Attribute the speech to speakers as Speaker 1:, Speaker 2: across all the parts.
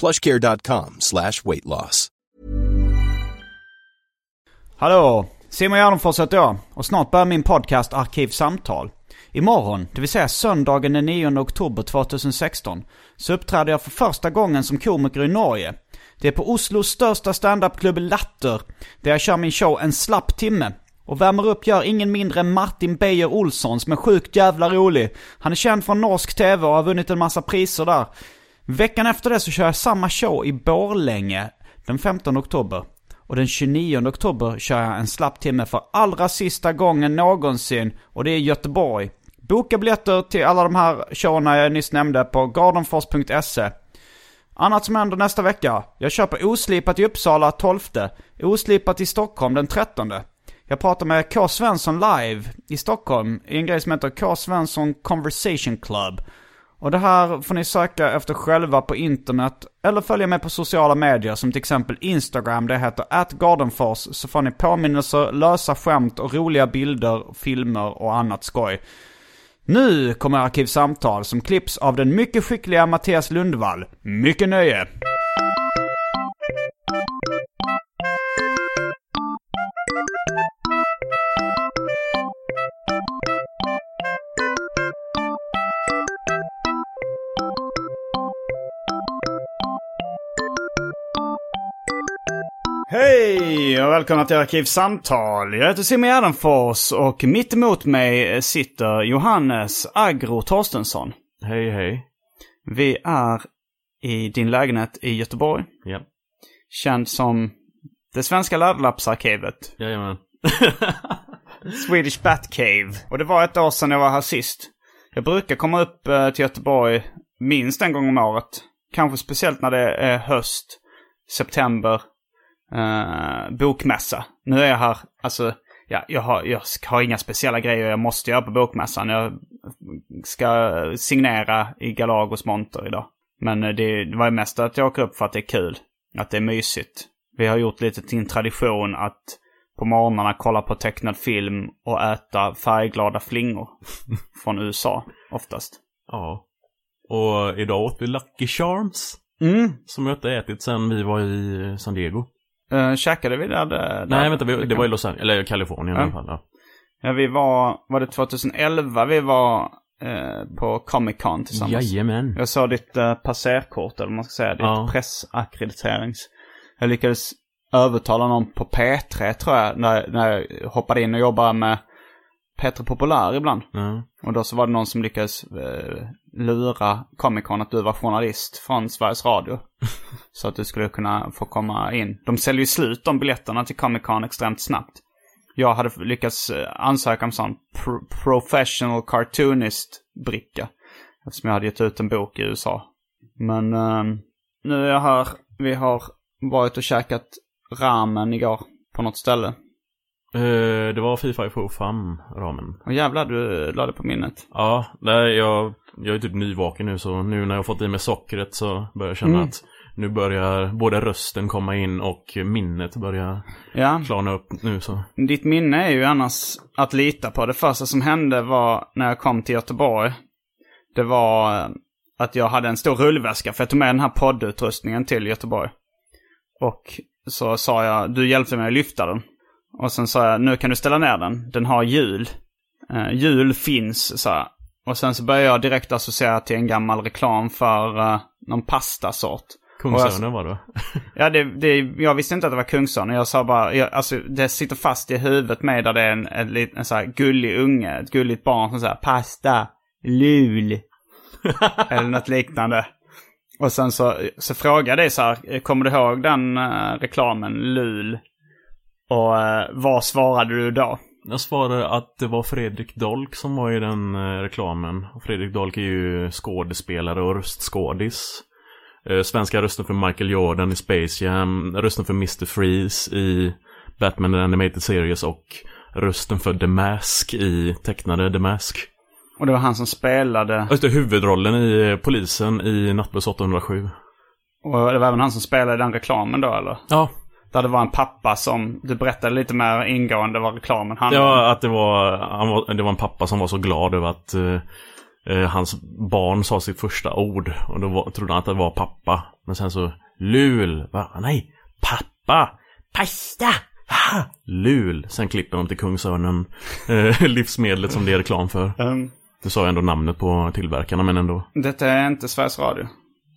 Speaker 1: plushcare.com slash weight loss.
Speaker 2: Hallå! Simon Gärdenfors heter jag och snart börjar min podcast Arkivsamtal. Imorgon, det vill säga söndagen den 9 oktober 2016, så uppträder jag för första gången som komiker i Norge. Det är på Oslos största standupklubb Latter, där jag kör min show En slapp timme. Och värmer upp gör ingen mindre än Martin Beijer Olsson som är sjukt jävla rolig. Han är känd från norsk tv och har vunnit en massa priser där. Veckan efter det så kör jag samma show i Borlänge den 15 oktober. Och den 29 oktober kör jag en slapp timme för allra sista gången någonsin. Och det är i Göteborg. Boka biljetter till alla de här showerna jag nyss nämnde på gardenfors.se. Annat som händer nästa vecka. Jag kör på Oslipat i Uppsala 12. Oslipat i Stockholm den 13. Jag pratar med K. Svensson live i Stockholm i en grej som heter K. Svensson Conversation Club. Och det här får ni söka efter själva på internet eller följa med på sociala medier som till exempel Instagram, det heter atgardenfors så får ni påminnelser, lösa skämt och roliga bilder, filmer och annat skoj. Nu kommer Arkivsamtal som klipps av den mycket skickliga Mattias Lundvall. Mycket nöje! Hej och välkomna till Arkivsamtal. Jag heter Simon Gärdenfors och mitt emot mig sitter Johannes Agro Torstensson.
Speaker 3: Hej hej.
Speaker 2: Vi är i din lägenhet i Göteborg.
Speaker 3: Ja.
Speaker 2: Känd som det svenska Läderlappsarkivet.
Speaker 3: Jajamän.
Speaker 2: Swedish Batcave. Och det var ett år sedan jag var här sist. Jag brukar komma upp eh, till Göteborg minst en gång om året. Kanske speciellt när det är höst, september, eh, bokmässa. Nu är jag här, alltså, ja, jag, har, jag har inga speciella grejer jag måste göra på bokmässan. Jag ska signera i Galagos monter idag. Men eh, det, det var mest att jag åker upp för att det är kul. Att det är mysigt. Vi har gjort lite till en tradition att på morgnarna kolla på tecknad film och äta färgglada flingor. Från USA, oftast.
Speaker 3: Ja. Och idag åt vi Lucky Charms.
Speaker 2: Mm.
Speaker 3: Som jag inte ätit sen vi var i San Diego.
Speaker 2: Uh, käkade vi där? där
Speaker 3: Nej, vänta. Vi, det var i Los Angeles, eller Kalifornien
Speaker 2: Ja.
Speaker 3: i alla fall. Ja.
Speaker 2: Ja, vi var, var det 2011 vi var eh, på Comic Con tillsammans?
Speaker 3: Jajamän.
Speaker 2: Jag såg ditt eh, passerkort, eller vad man ska säga, ditt
Speaker 3: Ja.
Speaker 2: pressackrediterings. Jag lyckades övertala någon på P3 tror jag, när, när jag hoppade in och jobbade med P3 Populär ibland.
Speaker 3: Ja.
Speaker 2: Och då så var det någon som lyckades eh, lura Comic Con att du var journalist från Sveriges Radio. så att du skulle kunna få komma in. De säljer ju slut de biljetterna till Comic Con extremt snabbt. Jag hade lyckats eh, ansöka om sån pro- professional cartoonist-bricka. Eftersom jag hade gett ut en bok i USA. Men eh, nu är jag här. Vi har varit och käkat ramen igår på något ställe.
Speaker 3: Eh, det var Fifa i fam ramen.
Speaker 2: Och jävlar, du la det på minnet.
Speaker 3: Ja, nej, jag, jag är typ nyvaken nu så nu när jag har fått i mig sockret så börjar jag känna
Speaker 2: Mm.
Speaker 3: att nu börjar både rösten komma in och minnet börjar
Speaker 2: Ja.
Speaker 3: klarna upp nu så.
Speaker 2: Ditt minne är ju annars att lita på. Det första som hände var när jag kom till Göteborg. Det var eh, att jag hade en stor rullväska för jag tog med den här poddutrustningen till Göteborg. Och så sa jag, du hjälpte mig att lyfta den. Och sen sa jag, nu kan du ställa ner den. Den har hjul. Eh, hjul finns, sa jag. Och sen så började jag direkt associera till en gammal reklam för eh, någon pastasort.
Speaker 3: Kungsörnen var det.
Speaker 2: Ja, det, det, jag visste inte att det var Kungsörnen. Jag sa bara, jag, alltså det sitter fast i huvudet med där det är en, en, lit- en så här gullig unge, ett gulligt barn som säger pasta, lul. Eller något liknande. Och sen så, så frågade jag så här, kommer du ihåg den eh, reklamen, lul? Och uh, vad svarade du då?
Speaker 3: Jag svarade att det var Fredrik Dolk som var i den eh, reklamen. Och Fredrik Dolk är ju skådespelare och röstskådis. Eh, svenska rösten för Michael Jordan i Space Jam, rösten för Mr. Freeze i Batman The Animated Series och rösten för The Mask i tecknade The Mask.
Speaker 2: Och det var han som spelade,
Speaker 3: Just det, huvudrollen i eh, polisen i Nattbuss 807.
Speaker 2: och det var även han som spelade den reklamen då eller?
Speaker 3: Ja,
Speaker 2: Där det var en pappa som, du berättade lite mer ingående vad reklamen handlade om.
Speaker 3: Ja, att det var, han var, det var en pappa som var så glad över att eh, eh, hans barn sa sitt första ord. Och då var, trodde han att det var pappa. Men sen så, Lul. Va? Nej, pappa. Pasta. Ah, Lul. Sen klipper de till Kungsörnen. Eh, livsmedlet som det är reklam för.
Speaker 2: Um,
Speaker 3: Du sa ju ändå namnet på tillverkarna men ändå.
Speaker 2: Detta är inte Sveriges Radio.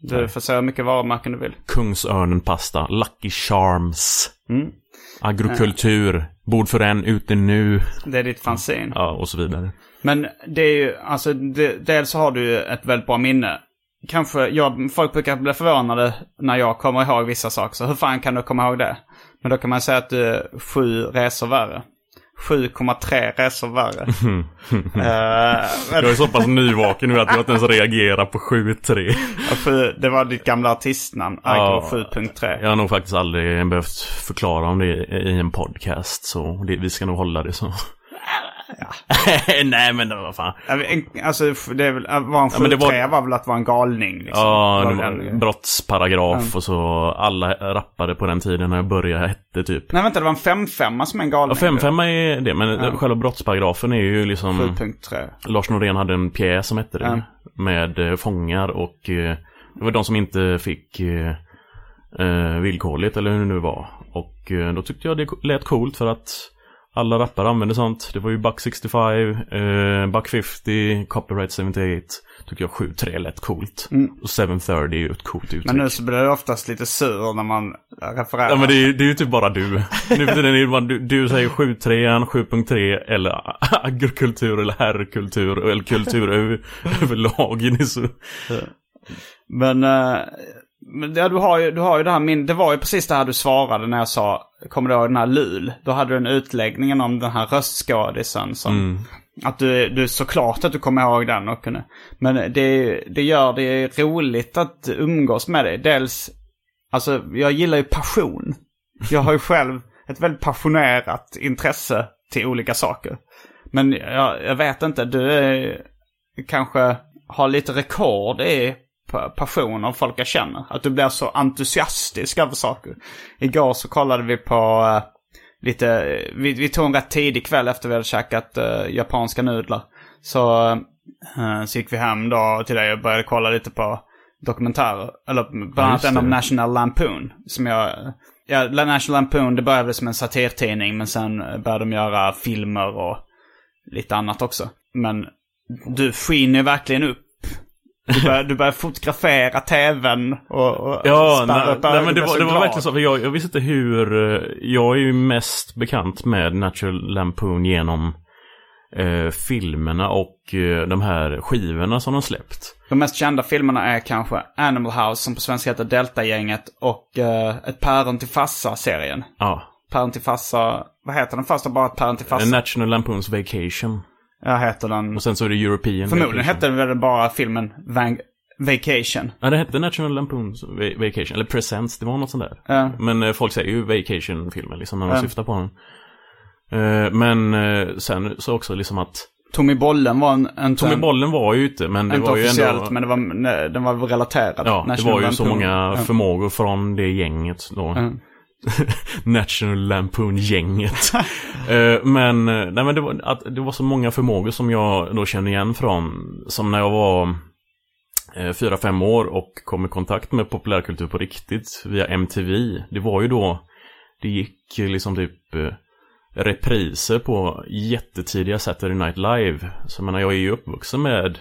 Speaker 2: Du får hur mycket varumärken du vill.
Speaker 3: Kungsörnen pasta. Lucky Charms.
Speaker 2: Mm.
Speaker 3: Agrokultur. Bord för en, ute nu.
Speaker 2: Det är ditt fanzine.
Speaker 3: Ja, och så vidare.
Speaker 2: Men det är ju, alltså, det, dels så har du ju ett väldigt bra minne. Kanske, jag, folk brukar bli förvånade när jag kommer ihåg vissa saker. Så hur fan kan du komma ihåg det? Men då kan man säga att du är sju resor värre. 7,3 resor värre. Eh, men-
Speaker 3: Jag är så pass nyvaken nu att jag inte ens reagerar på 7-3.
Speaker 2: och sju- det var ditt gamla artistnamn,
Speaker 3: Ja.
Speaker 2: 7.3.
Speaker 3: Jag har nog faktiskt aldrig behövt förklara om det i en podcast. Så det, vi ska nog hålla det så. Nej men vad fan.
Speaker 2: Ja, Alltså, det är väl, att vara en 7.3
Speaker 3: men det var-
Speaker 2: var... väl att vara en galning liksom.
Speaker 3: Ja,
Speaker 2: Var
Speaker 3: det var en brottsparagraf och så alla rappade på den tiden när jag började hette typ.
Speaker 2: Nej vänta, det var en 5-5 som är en galning.
Speaker 3: Ja, 5-5 är det, men själva brottsparagrafen är ju liksom...
Speaker 2: 7.3.
Speaker 3: Lars Norén hade en pjäs som hette det. Med eh, fångar och eh, det var de som inte fick eh, villkorligt eller hur det nu var. Och då tyckte jag det lät coolt för att alla rappare använde sånt. Det var ju Buck 65, eh, Buck 50, Copyright 78. Tycker jag 7-3 lät coolt. Och 730 är ju ett coolt uttryck.
Speaker 2: Men nu så blir det oftast lite sur när man refererar.
Speaker 3: Ja men det är, det är ju typ bara du. Nu för tiden är det bara du, du säger 7.3, 7.3 eller agrikultur eller herrkultur eller kultur över, överlag. Så...
Speaker 2: Men, eh, men ja, du, har ju, du har ju det här min... Det var ju precis det här du svarade när jag sa, kommer du ihåg den här LUL? Då hade du en utläggningen om den här röstskådisen som... Att du, du såklart att du kommer ihåg den och kunde... Men det, det gör det roligt att umgås med dig. Dels, alltså jag gillar ju passion. Jag har ju själv ett väldigt passionerat intresse till olika saker. Men jag, jag vet inte, du är, kanske har lite rekord i pa- passion av folk jag känner. Att du blir så entusiastisk över saker. Igår så kollade vi på eh, lite, vi, vi tog en rätt tidig kväll efter vi hade käkat eh, japanska nudlar. Så, eh, så gick vi hem då till dig och började kolla lite på dokumentärer. Eller bland annat en av
Speaker 3: det.
Speaker 2: National Lampoon. Som jag, ja, National Lampoon det började som en satirtidning men sen började de göra filmer och lite annat också. Men du skiner ju verkligen upp. Du börjar, du börjar fotografera tvn och, och
Speaker 3: Ja, nej, nej, men det var, det var verkligen så. För jag, jag visste inte hur... eh, Jag är ju mest bekant med Natural Lampoon genom eh, filmerna och eh, de här skivorna som de släppt.
Speaker 2: De mest kända filmerna är kanske Animal House som på svenska heter Delta-gänget och uh, Ett päron till farsa-serien.
Speaker 3: Ja.
Speaker 2: Päron till farsa, vad heter den första? Bara Ett päron till farsa?
Speaker 3: National Lampoons Vacation.
Speaker 2: Ja, heter den.
Speaker 3: Och sen så är det European
Speaker 2: Förmodligen hette den väl bara filmen Van- Vacation.
Speaker 3: Ja, det hette National Lampoons Va- Vacation. Eller Presents, det var något sånt där.
Speaker 2: Ja.
Speaker 3: Men eh, folk säger ju Vacation-filmen liksom när de syftar på den. Eh, men eh, sen så också liksom att
Speaker 2: Tommy Bollen var en... en
Speaker 3: Tommy Bollen var ju ute, men det
Speaker 2: Inte
Speaker 3: var ju
Speaker 2: officiellt,
Speaker 3: ändå...
Speaker 2: men det var, nej, den var relaterad.
Speaker 3: Ja, det var ju så
Speaker 2: Lampoon.
Speaker 3: många
Speaker 2: Ja.
Speaker 3: förmågor från det gänget då.
Speaker 2: Mm.
Speaker 3: National Lampoon-gänget. Eh, men, eh, nej men det var, att det var så många förmågor som jag då kände igen från, som när jag var eh, fyra, fem år och kom i kontakt med populärkultur på riktigt via MTV. Det var ju då det gick liksom typ repriser på jättetidiga Saturday Night Live. Så jag menar, jag är ju uppvuxen med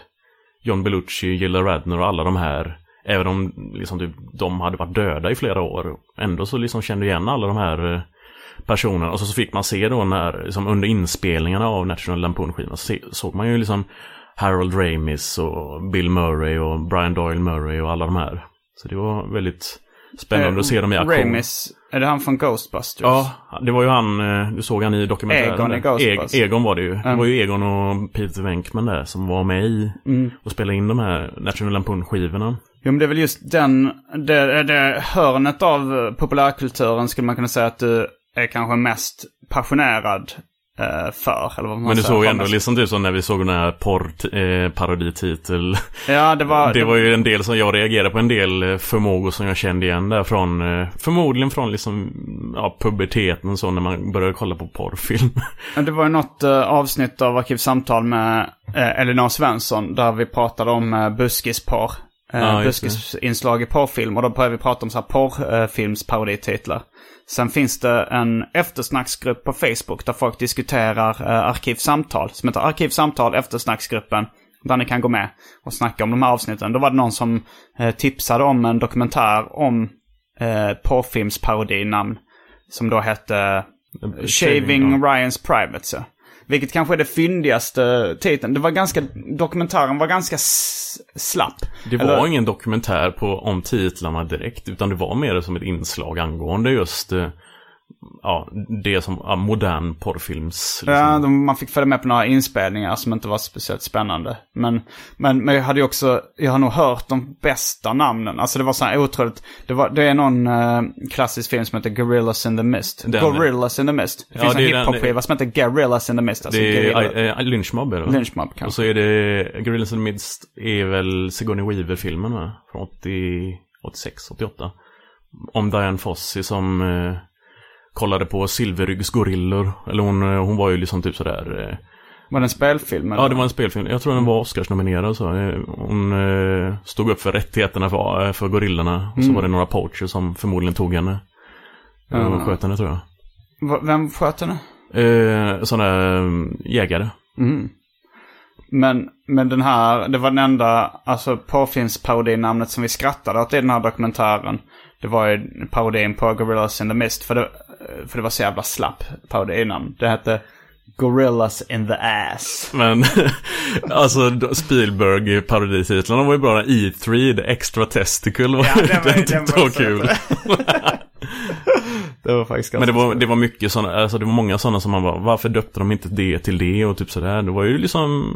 Speaker 3: John Belushi, Gilla Radner och alla de här Även om liksom typ, de hade varit döda i flera år. Ändå så liksom kände igen alla de här eh, personerna. Och så, så fick man se då när, liksom under inspelningarna av National Lampoon-skivan så såg man ju liksom Harold Ramis och Bill Murray och Brian Doyle Murray och alla de här. Så det var väldigt spännande att se dem i aktion.
Speaker 2: Ramis, är det han från Ghostbusters?
Speaker 3: Ja, det var ju han, eh, du såg han i dokumentären.
Speaker 2: Egon i
Speaker 3: där.
Speaker 2: Ghostbusters.
Speaker 3: E- Egon var det ju. Det
Speaker 2: Mm.
Speaker 3: var ju Egon och Peter Venkman där som var med i och spelade in de här National Lampoon-skivorna.
Speaker 2: Jo, men det är väl just den, det, det hörnet av eh, populärkulturen skulle man kunna säga att du är kanske mest passionerad eh, för. Eller vad man
Speaker 3: Men du såg ändå
Speaker 2: mest-
Speaker 3: liksom typ som när vi såg den här porr-parodititel.
Speaker 2: Ja, det var...
Speaker 3: det var ju en del som jag reagerade på en del eh, förmågor som jag kände igen där från eh, Förmodligen från liksom ja, puberteten och så när man började kolla på porrfilm.
Speaker 2: Det var ju något eh, avsnitt av Arkivsamtal med uh, Elinor Svensson där vi pratade om uh, buskisporr. Uh,
Speaker 3: Ja,
Speaker 2: buskisinslag i porrfilm och då började vi prata om så här porrfilmsparodititlar. Sen finns det en eftersnacksgrupp på Facebook där folk diskuterar uh, Arkivsamtal. Som heter Arkivsamtal eftersnacksgruppen. Där ni kan gå med och snacka om de här avsnitten. Då var det någon som eh, tipsade om en dokumentär om uh, porrfilmsparodinamn. Som då hette Shaving
Speaker 3: ja.
Speaker 2: Ryans Privates, ja. Vilket kanske är det fyndigaste titeln. Det var ganska, dokumentären var ganska slapp.
Speaker 3: Det var
Speaker 2: Eller-
Speaker 3: ingen dokumentär på, om titlarna direkt, utan det var mer som ett inslag angående just eh, ja, det som ja, modern porrfilms... Liksom.
Speaker 2: Ja, de, man fick följa med på några inspelningar som inte var speciellt spännande. Men, men, men jag hade ju också, jag har nog hört de bästa namnen. Alltså det var så här otroligt, det, var, det är någon eh, klassisk film som heter Gorillas in the Mist.
Speaker 3: Den-
Speaker 2: Gorillas in the Mist. Det
Speaker 3: Ja,
Speaker 2: finns
Speaker 3: det
Speaker 2: en hiphop-skiva som heter Gorillas in the Mist. Alltså
Speaker 3: det är äh, Lynchmob är det va?
Speaker 2: Lynchmob kanske.
Speaker 3: Och så är det Gorillas in the Midst är väl Sigourney Weaver-filmen va? Från 80, 86, 88. Om Diane Fossey som eh, kollade på Silverryggs gorillor. Eller hon, eh, hon var ju liksom typ sådär... Eh,
Speaker 2: Var det en spelfilm? eller?
Speaker 3: Ja, det var en spelfilm. Jag tror den var Oscars-nominerad så. Eh, Hon eh, stod upp för rättigheterna för, för gorillorna. Och så var det några poachers som förmodligen tog henne.
Speaker 2: Mm.
Speaker 3: Och sköt henne tror jag.
Speaker 2: Va- Vem sköt henne?
Speaker 3: Eh, sådana eh, jägare.
Speaker 2: Men, men den här, det var den enda, alltså porrfilmsparodinamnet som vi skrattade åt i den här dokumentären. Det var ju parodin på Gorillas in the Mist. För det, för det var så jävla slapp parodinamn. Det hette Gorillas in the Ass.
Speaker 3: Men alltså Spielberg parodititlarna var ju bra. E3, The Extra Testicle var
Speaker 2: Ja, den var-
Speaker 3: den
Speaker 2: var
Speaker 3: kul.
Speaker 2: Det var faktiskt
Speaker 3: Men det var, det var mycket sådana, alltså det var många sådana som man bara, varför döpte de inte det till det och typ sådär. Det var ju liksom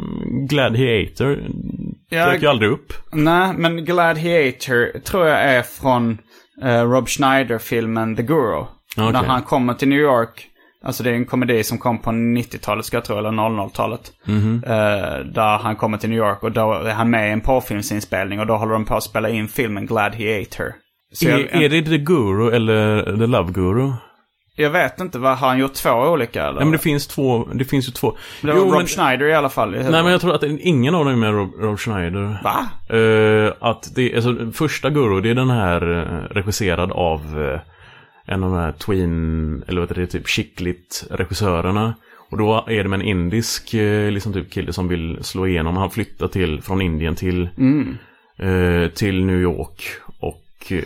Speaker 3: Gladiator.
Speaker 2: Ja,
Speaker 3: Dök ju aldrig upp.
Speaker 2: Nej, men Gladiator tror jag är från eh, Rob Schneider-filmen The Guru.
Speaker 3: Okej.
Speaker 2: När han kommer till New York. Alltså det är en komedi som kom på 90-talet ska jag tro, eller 00-talet.
Speaker 3: Mhm.
Speaker 2: Eh, där han kommer till New York och då är han med i en porrfilmsinspelning och då håller de på att spela in filmen Gladiator. Så jag,
Speaker 3: Är, är det The Guru eller The Love Guru?
Speaker 2: jag vet inte, vad, har han gjort två olika eller?
Speaker 3: Nej men det finns två, det finns ju två.
Speaker 2: det var
Speaker 3: Jo,
Speaker 2: Rob
Speaker 3: men-
Speaker 2: Schneider i alla fall.
Speaker 3: Nej men jag tror att ingen av dem är med Rob, Rob Schneider.
Speaker 2: Va?
Speaker 3: Eh, att det, alltså första Guru, det är den här eh, regisserad av eh, en av de här Tween, eller vad heter det, typ chicklit regissörerna. Och då är det med en indisk eh, liksom typ kille som vill slå igenom. Han flyttar till, från Indien till, eh, till New York. Och... eh,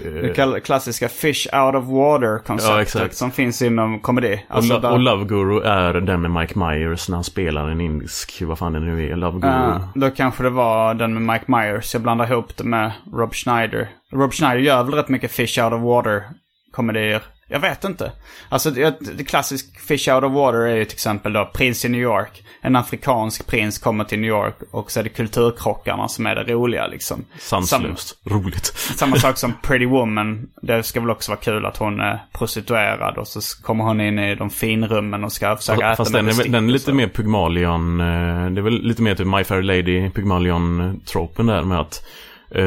Speaker 2: Det klassiska fish out of water-konceptet
Speaker 3: Ja,
Speaker 2: som finns inom komedi. Alltså
Speaker 3: och, Lo-
Speaker 2: där-
Speaker 3: och Love Guru är den med Mike Myers när han spelar en indisk, vad fan det nu är, Love Guru.
Speaker 2: Ja, då kanske det var den med Mike Myers. Jag blandar ihop det med Rob Schneider. Rob Schneider gör väl rätt mycket Fish Out of Water-komedier. Jag vet inte. Alltså det, klassisk Fish Out of Water är ju till exempel då Prins i New York. En afrikansk prins kommer till New York och så är det kulturkrockarna som är det roliga liksom.
Speaker 3: Sanslöst. Roligt.
Speaker 2: Samma sak som Pretty Woman. Det ska väl också vara kul att hon är prostituerad och så kommer hon in i de finrummen och ska försöka äta
Speaker 3: Fast den är, den är lite mer Pygmalion, eh, det är väl lite mer typ My Fair Lady Pygmalion-tropen där med att eh,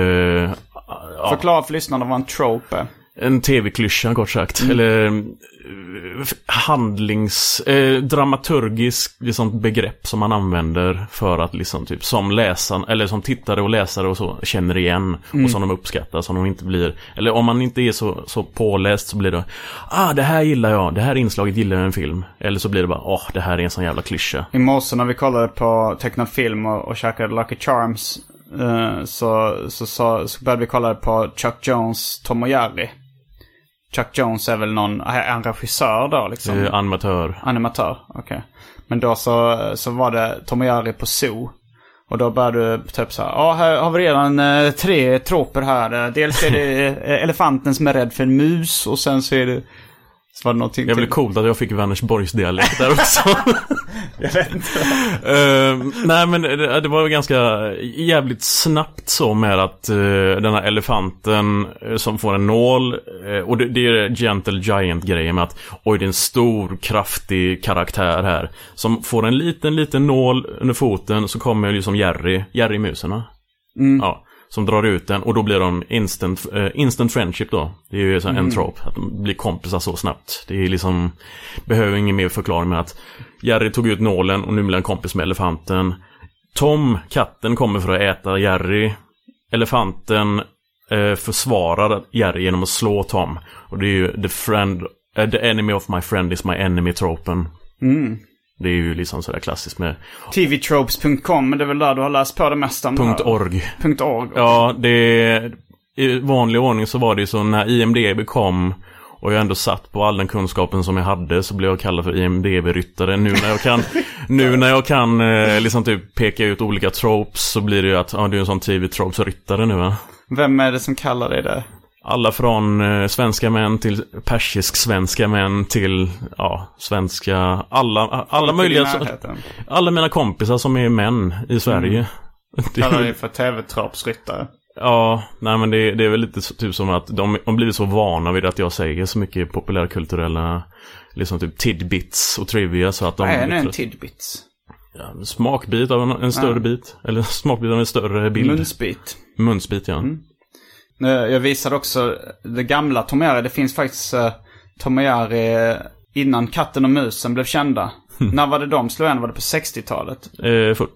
Speaker 3: ja,
Speaker 2: Förklara för lyssnarna vad en trope är.
Speaker 3: En tv-klyscha kort sagt.
Speaker 2: Mm.
Speaker 3: Eller eh, handlings, eh, dramaturgisk liksom, begrepp som man använder för att liksom typ som läsaren, eller som tittare och läsare och så känner igen
Speaker 2: Mm.
Speaker 3: och som de uppskattar, som de inte blir, eller om man inte är så, så påläst så blir det Ah, det här gillar jag, det här inslaget gillar jag i en film. Eller så blir det bara, åh, det här är en sån jävla klyscha.
Speaker 2: I morse när vi kollade på tecknad film och, och käkade Lucky Charms eh, så, så, så, så började vi kolla på Chuck Jones Tom och Jerry. Chuck Jones är väl någon, är han regissör då liksom?
Speaker 3: Eh, animatör.
Speaker 2: Animatör, okej. Men då så, så var det Tom och Jerry på Zoo. Och då började du typ så här, ja här har vi redan eh, tre troper här. Eh, Dels är det elefanten som är rädd för en mus och sen så är det... Så var det någonting
Speaker 3: är väl
Speaker 2: till.
Speaker 3: coolt att jag fick Vänersborgs dialekt där också.
Speaker 2: Jag vet inte.
Speaker 3: Eh, nej men det, det var ju ganska jävligt snabbt så med att uh, den här elefanten eh, som får en nål eh, och det, det är Gentle Giant grejen med att oj det är en stor kraftig karaktär här som får en liten liten nål under foten så kommer liksom Jerry, Jerry muserna. Ja, som drar ut den och då blir de instant, eh, instant friendship då. Det är ju så här en trope, att de blir kompisar så snabbt. Det är liksom, behöver ingen mer förklaring med att Jerry tog ut nålen och nu blir han kompis med elefanten. Tom, katten, kommer för att äta Jerry. Elefanten eh, försvarar Jerry genom att slå Tom. Och det är ju the friend, eh, the enemy of my friend is my enemy-tropen. Det är ju liksom sådär klassiskt med
Speaker 2: TVtropes.com, det är väl där du har läst på det mesta om det här?
Speaker 3: .org.
Speaker 2: .org.
Speaker 3: Ja, det... I vanlig ordning så var det ju så när IMDB kom och jag ändå satt på all den kunskapen som jag hade så blev jag kallad för IMDB-ryttare. Nu när jag kan, nu när jag kan eh, liksom typ peka ut olika tropes så blir det ju att ja, du är en sån TV-tropes-ryttare nu va.
Speaker 2: Vem är det som kallar dig det?
Speaker 3: Alla från eh, svenska män till persisk-svenska män till ja, svenska, alla, alla möjliga, alla mina kompisar som är män i Sverige. Det är-
Speaker 2: Kallar dig för TV-tropsryttare.
Speaker 3: Ja, nej men det, det är väl lite typ som att de har blivit så vana vid att jag säger så mycket populärkulturella liksom typ tidbits och trivia så att de...
Speaker 2: Vad är nu en tidbits?
Speaker 3: ja, en smakbit av en, en större
Speaker 2: Ja.
Speaker 3: bit. Eller smakbit av en större bild.
Speaker 2: Munsbit.
Speaker 3: Munsbit, ja.
Speaker 2: Eh, Jag visade också det gamla Tom och Jerry. Det finns faktiskt uh, Tom och Jerry eh, innan Katten och Musen blev kända. När var det de slog igenom? Var det på 60-talet?
Speaker 3: Eh, 40.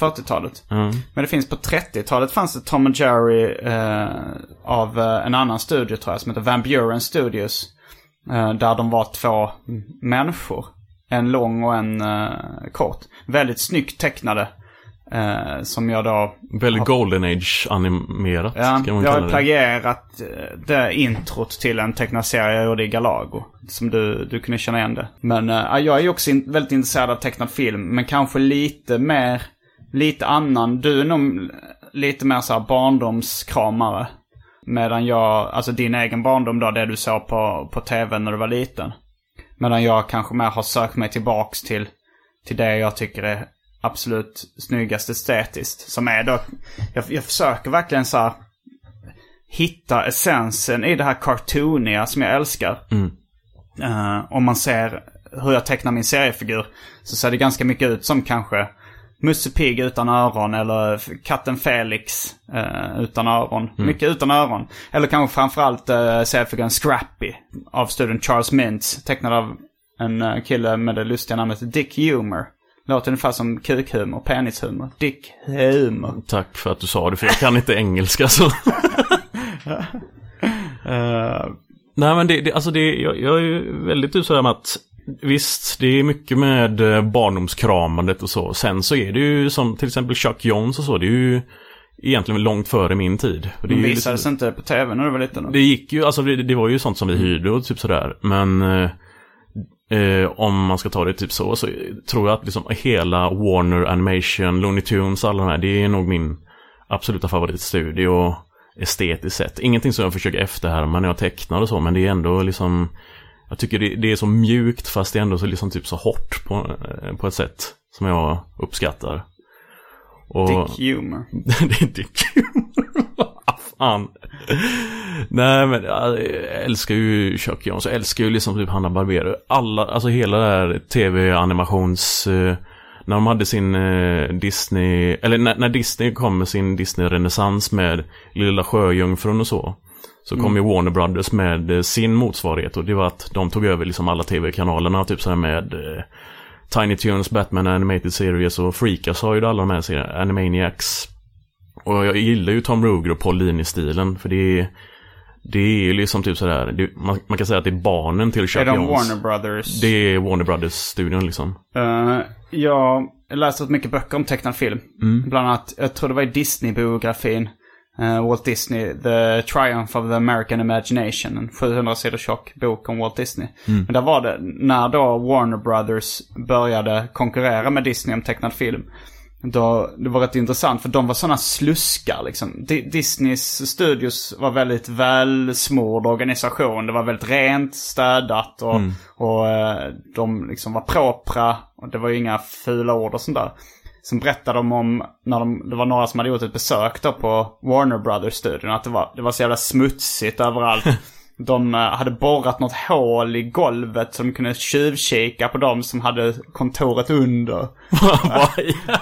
Speaker 2: 40-talet?
Speaker 3: Ja.
Speaker 2: Men det finns på 30-talet fanns det Tom och Jerry eh, av eh, en annan studio tror jag som heter Van Buren Studios. Eh, där de var två människor. En lång och en kort. Väldigt snyggt tecknade. Eh, som jag då...
Speaker 3: Väldigt golden age animerat
Speaker 2: Ja, jag har plagierat eh, det introt till en tecknad serie jag gjorde i Galago. Som du, du kunde känna igen det. Men eh, jag är ju också in, väldigt intresserad av tecknad film. Men kanske lite mer, lite annan. Du är nog lite mer såhär barndomskramare. Medan jag, alltså din egen barndom då, det du såg på, på tv när du var liten. Medan jag kanske mer har sökt mig tillbaks till, till det jag tycker är absolut snyggast estetiskt. Som är då, jag, jag försöker verkligen så här hitta essensen i det här cartooniga som jag älskar. Eh, om man ser hur jag tecknar min seriefigur så ser det ganska mycket ut som kanske Musse Pigg utan öron eller katten Felix eh, utan öron. Mycket utan öron. Eller kanske framförallt uh, seriefiguren Scrappy av studien Charles Mintz. Tecknad av en eh, kille med det lustiga namnet Dick Humor. Låter ungefär som kukhumor, penishumor. Dick Humor.
Speaker 3: Tack för att du sa det, för jag kan inte engelska så.
Speaker 2: Eh,
Speaker 3: Nej men det, det alltså det, jag, jag är ju väldigt sådär med att Visst, det är mycket med eh, barndomskramandet och så. Sen så är det ju som till exempel Chuck Jones och så. Det är ju egentligen långt före min tid. Det,
Speaker 2: visades inte på tv när du var liten?
Speaker 3: det gick ju, alltså det, det var ju sånt som vi hyrde och typ sådär. Men eh, eh, om man ska ta det typ så, så tror jag att liksom hela Warner Animation, Looney Tunes, alla de här, det är nog min absoluta favoritstudio estetiskt sett. Ingenting som jag försöker efterhärma när jag tecknar och så, men det är ändå liksom jag tycker det, det är så mjukt fast det är ändå så liksom typ så hårt på, eh, på ett sätt som jag uppskattar. Och...
Speaker 2: Dick Humor.
Speaker 3: det är Dick Vad fan. Nej men jag älskar ju Chuck Jones. Jag älskar ju liksom typ Hanna Barbero. Alla, alltså hela det här tv-animations... eh, när de hade sin eh, Disney... Eller när, när Disney kom med sin Disney-renässans med Lilla Sjöjungfrun och så. Så kom ju Warner Brothers med eh, sin motsvarighet och det var att de tog över liksom alla tv-kanalerna. Typ så här med Tiny Toons, Batman Animated Series och Freakas har ju alla de här serierna. Animaniacs. Och jag gillar ju Tom Ruger och Paul Dini-stilen för det är det är ju liksom typ sådär, det, man, man kan säga att det är barnen till Chuck
Speaker 2: Är de
Speaker 3: Jones.
Speaker 2: Warner Brothers?
Speaker 3: Det är Warner Brothers-studion liksom.
Speaker 2: Ja, jag läste mycket böcker om tecknad film.
Speaker 3: Mm.
Speaker 2: Bland annat, jag tror det var i Disney-biografin. eh, Walt Disney, The Triumph of the American Imagination. En 700 sidor tjock bok om Walt Disney.
Speaker 3: Mm.
Speaker 2: Men där var det, när då Warner Brothers började konkurrera med Disney om tecknad film. Då, det var rätt intressant för de var sådana sluskar liksom. Di- Disneys studios var väldigt välsmord organisation. Det var väldigt rent, städat och, och eh, de liksom var propra. Och det var ju inga fula ord och sånt där. Sen berättade de om, när de, det var några som hade gjort ett besök då på Warner Brothers-studion, att det var, det var så jävla smutsigt överallt. De eh, hade borrat något hål i golvet så de kunde tjuvkika på de som hade kontoret under.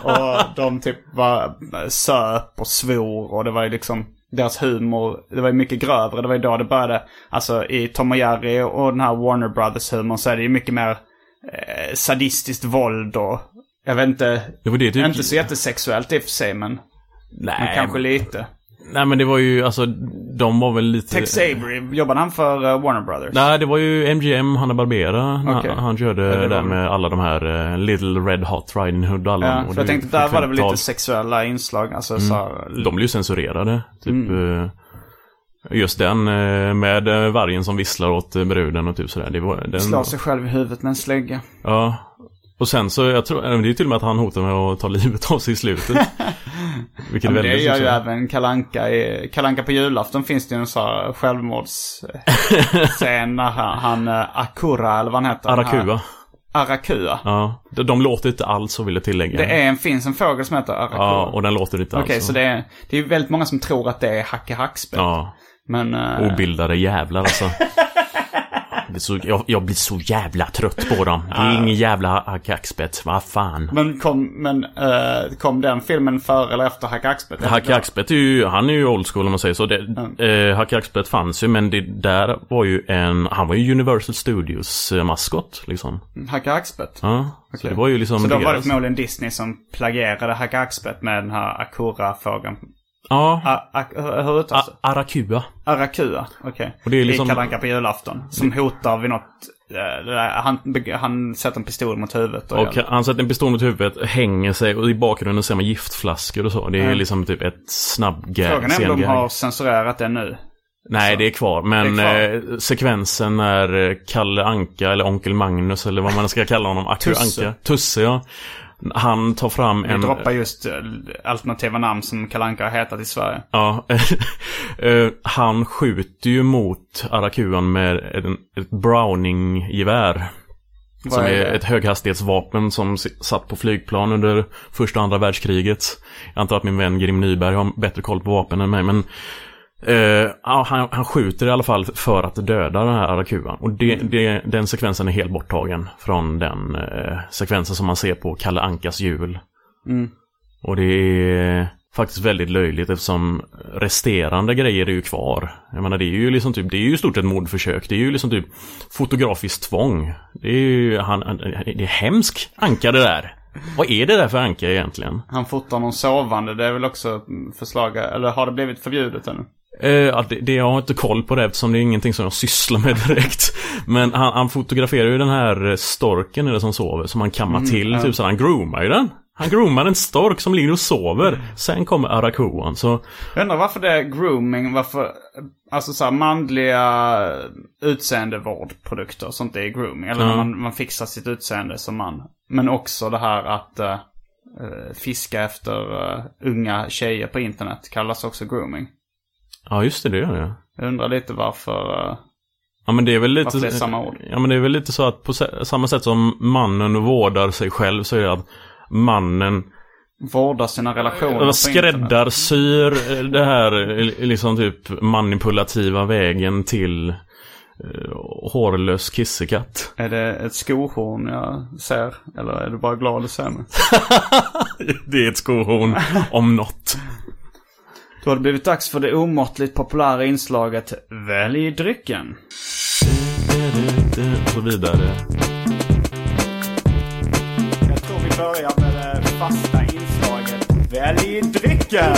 Speaker 2: och de typ var söp och svor och det var ju liksom deras humor, det var ju mycket grövre. Det var ju då det började, alltså i Tom och Jerry och den här Warner Brothers humorn så är det ju mycket mer eh, sadistiskt våld och jag vet inte,
Speaker 3: Det var det typ...
Speaker 2: inte så jättesexuellt i och för sig men,
Speaker 3: Nej,
Speaker 2: men kanske lite.
Speaker 3: Nej men det var ju, alltså, de var väl lite...
Speaker 2: Tex Avery, jobbade han för eh, Warner Brothers?
Speaker 3: Nej, det var ju MGM, Hanna Barbera. när
Speaker 2: Okej.
Speaker 3: Han körde
Speaker 2: det
Speaker 3: där med alla de här eh, Little Red Hot Riding Hood alla.
Speaker 2: Ja,
Speaker 3: och
Speaker 2: jag tänkte där var det väl lite
Speaker 3: 70-tal.
Speaker 2: sexuella inslag. Alltså så här,
Speaker 3: De blev ju censurerade. Typ
Speaker 2: Mm.
Speaker 3: eh, just den med vargen som visslar åt bruden och typ sådär. Det var, den,
Speaker 2: slå sig själv i huvudet med en slägga.
Speaker 3: Ja. Och sen så, jag tror, det är till och med att han hotar med att ta livet av sig i slutet. Vilket
Speaker 2: Ja,
Speaker 3: är
Speaker 2: men det
Speaker 3: väldigt
Speaker 2: gör ju även Kalanka i Kalanka på julafton finns det ju en sån här självmordsscen när han, han eh, Akura eller vad han heter.
Speaker 3: Arakua.
Speaker 2: Arakua.
Speaker 3: Ja. De, de låter inte alls så vill jag tillägga.
Speaker 2: Det är en, finns en fågel som heter Arakua.
Speaker 3: Ja, och den låter inte alls
Speaker 2: Okej, så det är, det är väldigt många som tror att det är Hacke Hackspett.
Speaker 3: Ja.
Speaker 2: Men... eh,
Speaker 3: Obildade jävlar alltså. Så, jag, jag blir så jävla trött på dem. Det är ingen jävla kaxspett. Vad fan.
Speaker 2: men kom, men, eh, kom den filmen före eller efter Hacke Hackspett?
Speaker 3: Hacke Axpet är ju, han är ju old school om man säger så. Det, eh, Hacke Axpet fanns ju men det där var ju en, han var ju Universal Studios eh, maskot liksom.
Speaker 2: Hacke Hackspett?
Speaker 3: Ja, så det var ju liksom
Speaker 2: Så då var det
Speaker 3: deras-
Speaker 2: förmodligen Disney som plagierade Hacke Hackspett med den här Akura-fågeln.
Speaker 3: Ja,
Speaker 2: hur uttalas det?
Speaker 3: Arakua.
Speaker 2: Arakua, okej.
Speaker 3: Och det är liksom-
Speaker 2: Kalle Anka på julafton. Som hotar vid något... eh, han, han sätter en pistol mot huvudet. Och,
Speaker 3: Och han sätter en pistol mot huvudet, hänger sig och i bakgrunden ser man giftflaskor och så. Det är
Speaker 2: Ja.
Speaker 3: liksom typ ett snabbgag.
Speaker 2: Frågan är om de har censurerat det nu.
Speaker 3: Nej, det är kvar. Men
Speaker 2: är
Speaker 3: Eh, sekvensen när eh, Kalle Anka, eller Onkel Magnus, eller vad man ska kalla honom,
Speaker 2: Tusse.
Speaker 3: Anka. Tusse, ja. Han tar fram
Speaker 2: Vi
Speaker 3: en...
Speaker 2: droppar just eh, alternativa namn som Kalle Anka har hetat i Sverige.
Speaker 3: Ja. Eh, han skjuter ju mot Arakuan med ett Browning-gevär. Som
Speaker 2: är
Speaker 3: är ett höghastighetsvapen som satt på flygplan under första och andra världskriget. Jag antar att min vän Grim Nyberg har bättre koll på vapen än mig, men... ja, han, han skjuter i alla fall för att döda den här Arakuan. Och det, det, den sekvensen är helt borttagen från den eh, sekvensen som man ser på Kalle Ankas jul. Och det är faktiskt väldigt löjligt eftersom resterande grejer är ju kvar. Jag menar det är ju liksom typ, det är ju stort sett mordförsök. Det är ju liksom typ fotografiskt tvång. Det är ju, han, han- det är hemsk anka det där. Vad är det där för anka egentligen?
Speaker 2: Han fotar någon sovande. Det är väl också mm, förslag... Eller har det blivit förbjudet ännu?
Speaker 3: Eh, ja, det, det, jag har inte koll på det eftersom det är ingenting som jag sysslar med direkt. Men han, han fotograferar ju den här storken eller som sover som han kammar till. Typ så han groomar ju den. Han groomar en stork som ligger och sover. Sen kommer Arakuan. Så
Speaker 2: Jag undrar varför det är grooming, varför... Alltså så här manliga utseendevårdprodukter sånt är grooming. Eller
Speaker 3: Ja.
Speaker 2: man, man fixar sitt utseende som man. Men också det här att eh, fiska efter eh, unga tjejer på internet kallas också grooming.
Speaker 3: Ja, just det, det gör det.
Speaker 2: Jag undrar lite varför... eh,
Speaker 3: Ja, men det är väl lite...
Speaker 2: Det är samma ord?
Speaker 3: Ja, men det är väl lite så att på sa- samma sätt som mannen vårdar sig själv så är det att mannen
Speaker 2: vårdar sina relationer
Speaker 3: skräddarsyr eh, det här eh, liksom typ manipulativa vägen till hårlös kissekatt.
Speaker 2: Är det ett skohorn jag ser? Eller är du bara glad att se mig?
Speaker 3: det är ett skohorn om något.
Speaker 2: Då har det blivit dags för det omåttligt populära inslaget Välj drycken.
Speaker 3: Och så vidare.
Speaker 2: Jag tror vi börjar med det fasta inslaget Välj drycken!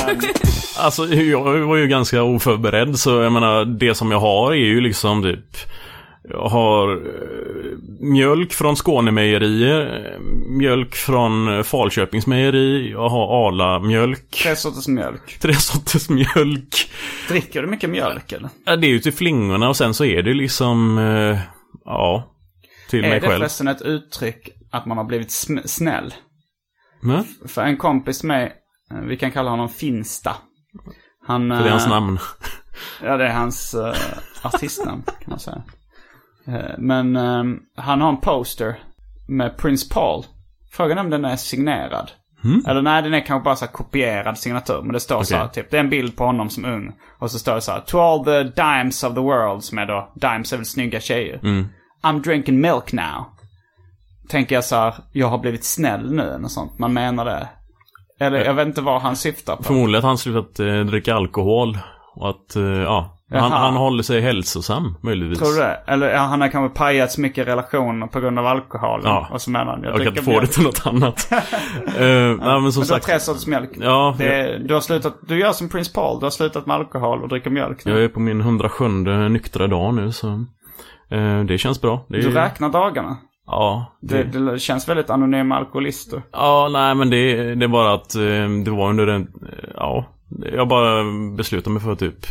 Speaker 3: Alltså jag var ju ganska oförberedd så jag menar det som jag har är ju liksom typ har eh, mjölk från Skånemejerier, eh, mjölk från eh, Falköpings mejeri, jag har Arla-mjölk.
Speaker 2: Tre sorters mjölk.
Speaker 3: Tre sorters mjölk.
Speaker 2: Dricker du mycket mjölk eller?
Speaker 3: Ja, det är ju till flingorna och sen så är det liksom, ja, till
Speaker 2: Är
Speaker 3: mig
Speaker 2: det
Speaker 3: själv.
Speaker 2: förresten ett uttryck att man har blivit snäll?
Speaker 3: Men,
Speaker 2: För en kompis med, vi kan kalla honom Finsta. Han,
Speaker 3: för det är hans namn.
Speaker 2: Ja, det är hans uh, artistnamn kan man säga. Eh, men eh, han har en poster med Prince Paul. Frågan är om den är signerad. Eller nej, den är kanske bara så kopierad signatur. Men det står så här, typ. Det är en bild på honom som ung. Och så står det så här. To all the dimes of the world. Som är då, dimes är väl snygga tjejer. I'm drinking milk now. Tänker jag så här, jag har blivit snäll nu eller sånt. Man menar det. Eller jag vet inte vad han syftar på.
Speaker 3: Förmodligen att han slutat eh, dricka alkohol. Och att, eh, ja, han, han håller sig hälsosam möjligtvis.
Speaker 2: Tror du det? Eller ja, han har kanske pajat så mycket relationer på grund av alkoholen.
Speaker 3: Ja.
Speaker 2: Och så menar han, jag
Speaker 3: Jag kan inte få
Speaker 2: mjölk.
Speaker 3: det till något annat. uh, nej, men som
Speaker 2: Men du har
Speaker 3: sagt,
Speaker 2: tre sorters mjölk.
Speaker 3: Ja,
Speaker 2: Det du har slutat, du gör som Prince Paul. Du har slutat med alkohol och dricker mjölk nu.
Speaker 3: jag är på min 107 nyktra dag nu så eh, det känns bra. Det är,
Speaker 2: Du räknar dagarna.
Speaker 3: Ja,
Speaker 2: Det,
Speaker 3: det,
Speaker 2: det känns väldigt anonyma alkoholister.
Speaker 3: ja, nej men det, det är bara att eh, det var under den, eh, ja, jag bara beslutade mig för typ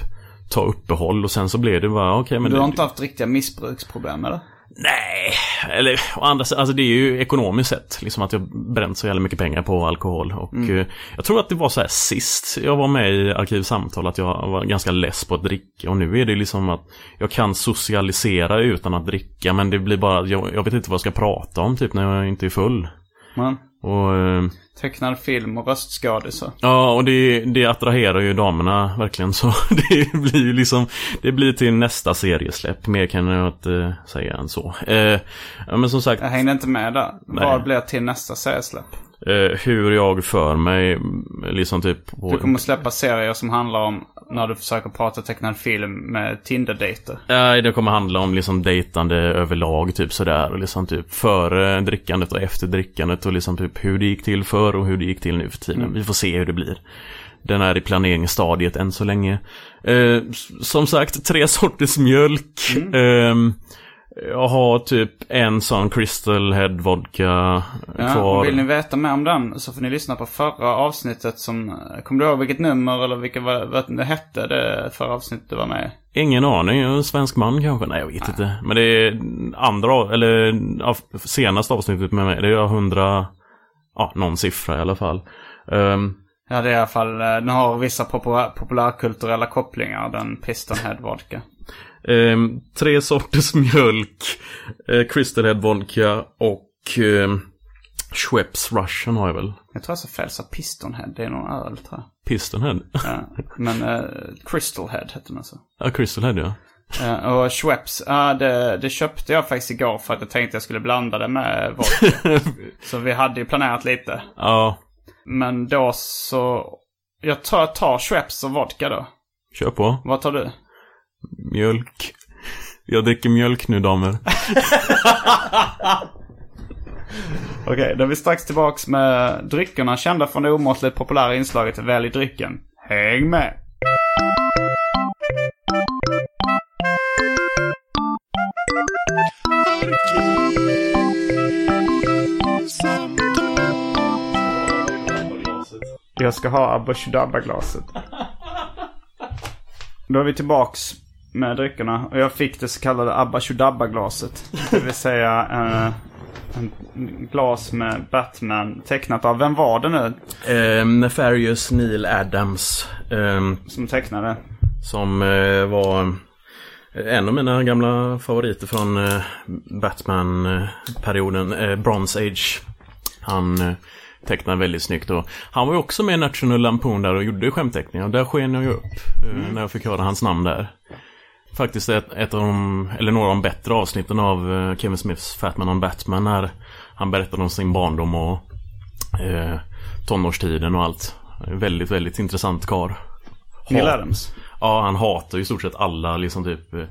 Speaker 3: ta uppehåll och sen så blev det bara, okej men
Speaker 2: Du
Speaker 3: det,
Speaker 2: har inte haft riktiga missbruksproblem eller?
Speaker 3: Nej, eller å andra sidan, alltså det är ju ekonomiskt sett. Liksom att jag bränt så jävla mycket pengar på alkohol. Och eh, jag tror att det var så här sist jag var med i Arkivsamtal att jag var ganska less på att dricka. Och nu är det liksom att jag kan socialisera utan att dricka. Men det blir bara, jag, jag vet inte vad jag ska prata om typ när jag inte är full.
Speaker 2: Man.
Speaker 3: Och eh,
Speaker 2: Tecknad film och röstskadisar.
Speaker 3: Ja, och det, det attraherar ju damerna verkligen så. Det blir ju liksom, det blir till nästa seriesläpp. Mer kan jag inte säga än så. Eh, men som sagt,
Speaker 2: Jag hängde inte med där. Vad blir till nästa seriesläpp?
Speaker 3: Eh, hur jag för mig, liksom typ på...
Speaker 2: Du kommer släppa serier som handlar om när du försöker prata tecknad film med Tinder-dejter.
Speaker 3: Nej, det kommer handla om liksom dejtande överlag, typ sådär. Och liksom typ före drickandet och efter drickandet. Och liksom typ hur det gick till förr och hur det gick till nu för tiden. Vi får se hur det blir. Den är i planeringsstadiet än så länge. Eh, som sagt, tre sorters mjölk. Ehm, jag har typ en sån Crystal Head vodka
Speaker 2: Ja,
Speaker 3: kvar.
Speaker 2: och vill ni veta mer om den så får ni lyssna på förra avsnittet som... Kommer du ihåg vilket nummer eller vilket vad, vad det hette det förra avsnittet du var med?
Speaker 3: Ingen aning, en svensk man kanske? Nej, jag vet inte. Men det är andra, eller senaste avsnittet med mig, det är hundra, ja, någon siffra i alla fall. Ehm,
Speaker 2: Ja, det är i alla fall... eh, Den har vissa populär, populärkulturella kopplingar, den Piston Head Vodka.
Speaker 3: Ehm, tre sorters mjölk, eh, Crystal Head Vodka och eh, Schweppes Russian har jag väl.
Speaker 2: Jag tror sa fel, Piston Head. Det är någon öl tror jag.
Speaker 3: Pistonhead.
Speaker 2: Ja. Men eh, Crystal Head hette den alltså.
Speaker 3: Ja, Crystal Head ja.
Speaker 2: Eh, och Schweppes, ja det, det köpte jag faktiskt igår för att jag tänkte jag skulle blanda det med vodka. så vi hade ju planerat lite.
Speaker 3: Ja,
Speaker 2: Men då så... Jag tror jag tar Schweppes och vodka då.
Speaker 3: kör på.
Speaker 2: Vad tar du?
Speaker 3: Mjölk. Jag dricker mjölk nu damer.
Speaker 2: Okej, då är vi strax tillbaks med dryckerna kända från det omåttligt populära inslaget Välj drycken. Häng med! Jag ska ha Abba Shudabba-glaset. Då är vi tillbaks med dryckerna. Och jag fick det så kallade Abba Shudabba-glaset. Det vill säga eh, en glas med Batman tecknat av, vem var det nu
Speaker 3: Ehm, Nefarious Neil Adams. ehm,
Speaker 2: som tecknade?
Speaker 3: Som eh, var en av mina gamla favoriter från eh, Batman-perioden, eh, Bronze Age. Han eh, tecknar väldigt snyggt och han var ju också med i National Lampoon där och gjorde skämtteckningar. Och där sken jag ju upp eh, när jag fick höra hans namn där. Faktiskt ett, ett av de, eller några av de bättre avsnitten av eh, Kevin Smiths Fatman on Batman när han berättade om sin barndom och eh, tonårstiden och allt. Väldigt, väldigt intressant kar.
Speaker 2: Neil Adams.
Speaker 3: Ja, han hatar ju i stort sett alla liksom typ eh,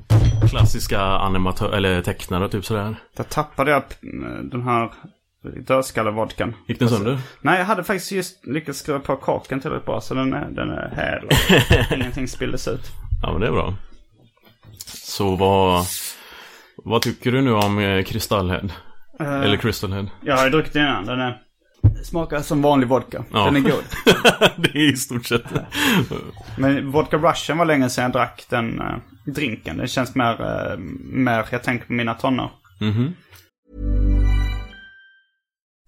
Speaker 3: klassiska animatör eller tecknare typ sådär.
Speaker 2: Där tappade jag eh, den här dödskallevodkan.
Speaker 3: Gick den sönder?
Speaker 2: Nej, jag hade faktiskt just lyckats skruva på korken tillräckligt bra så den är, den är hel. Ingenting spilldes ut.
Speaker 3: Ja, men det är bra. Så vad... Vad tycker du nu om eh, Kristallhead? Eller Crystal Head?
Speaker 2: Jag har ju druckit den innan. Den är... Smakar som vanlig vodka.
Speaker 3: Ja.
Speaker 2: Den är god.
Speaker 3: det är i stort sett
Speaker 2: Men vodka Russian var länge sedan jag drack den eh, drinken. Det känns mer, eh, mer, jag tänker på mina tonår.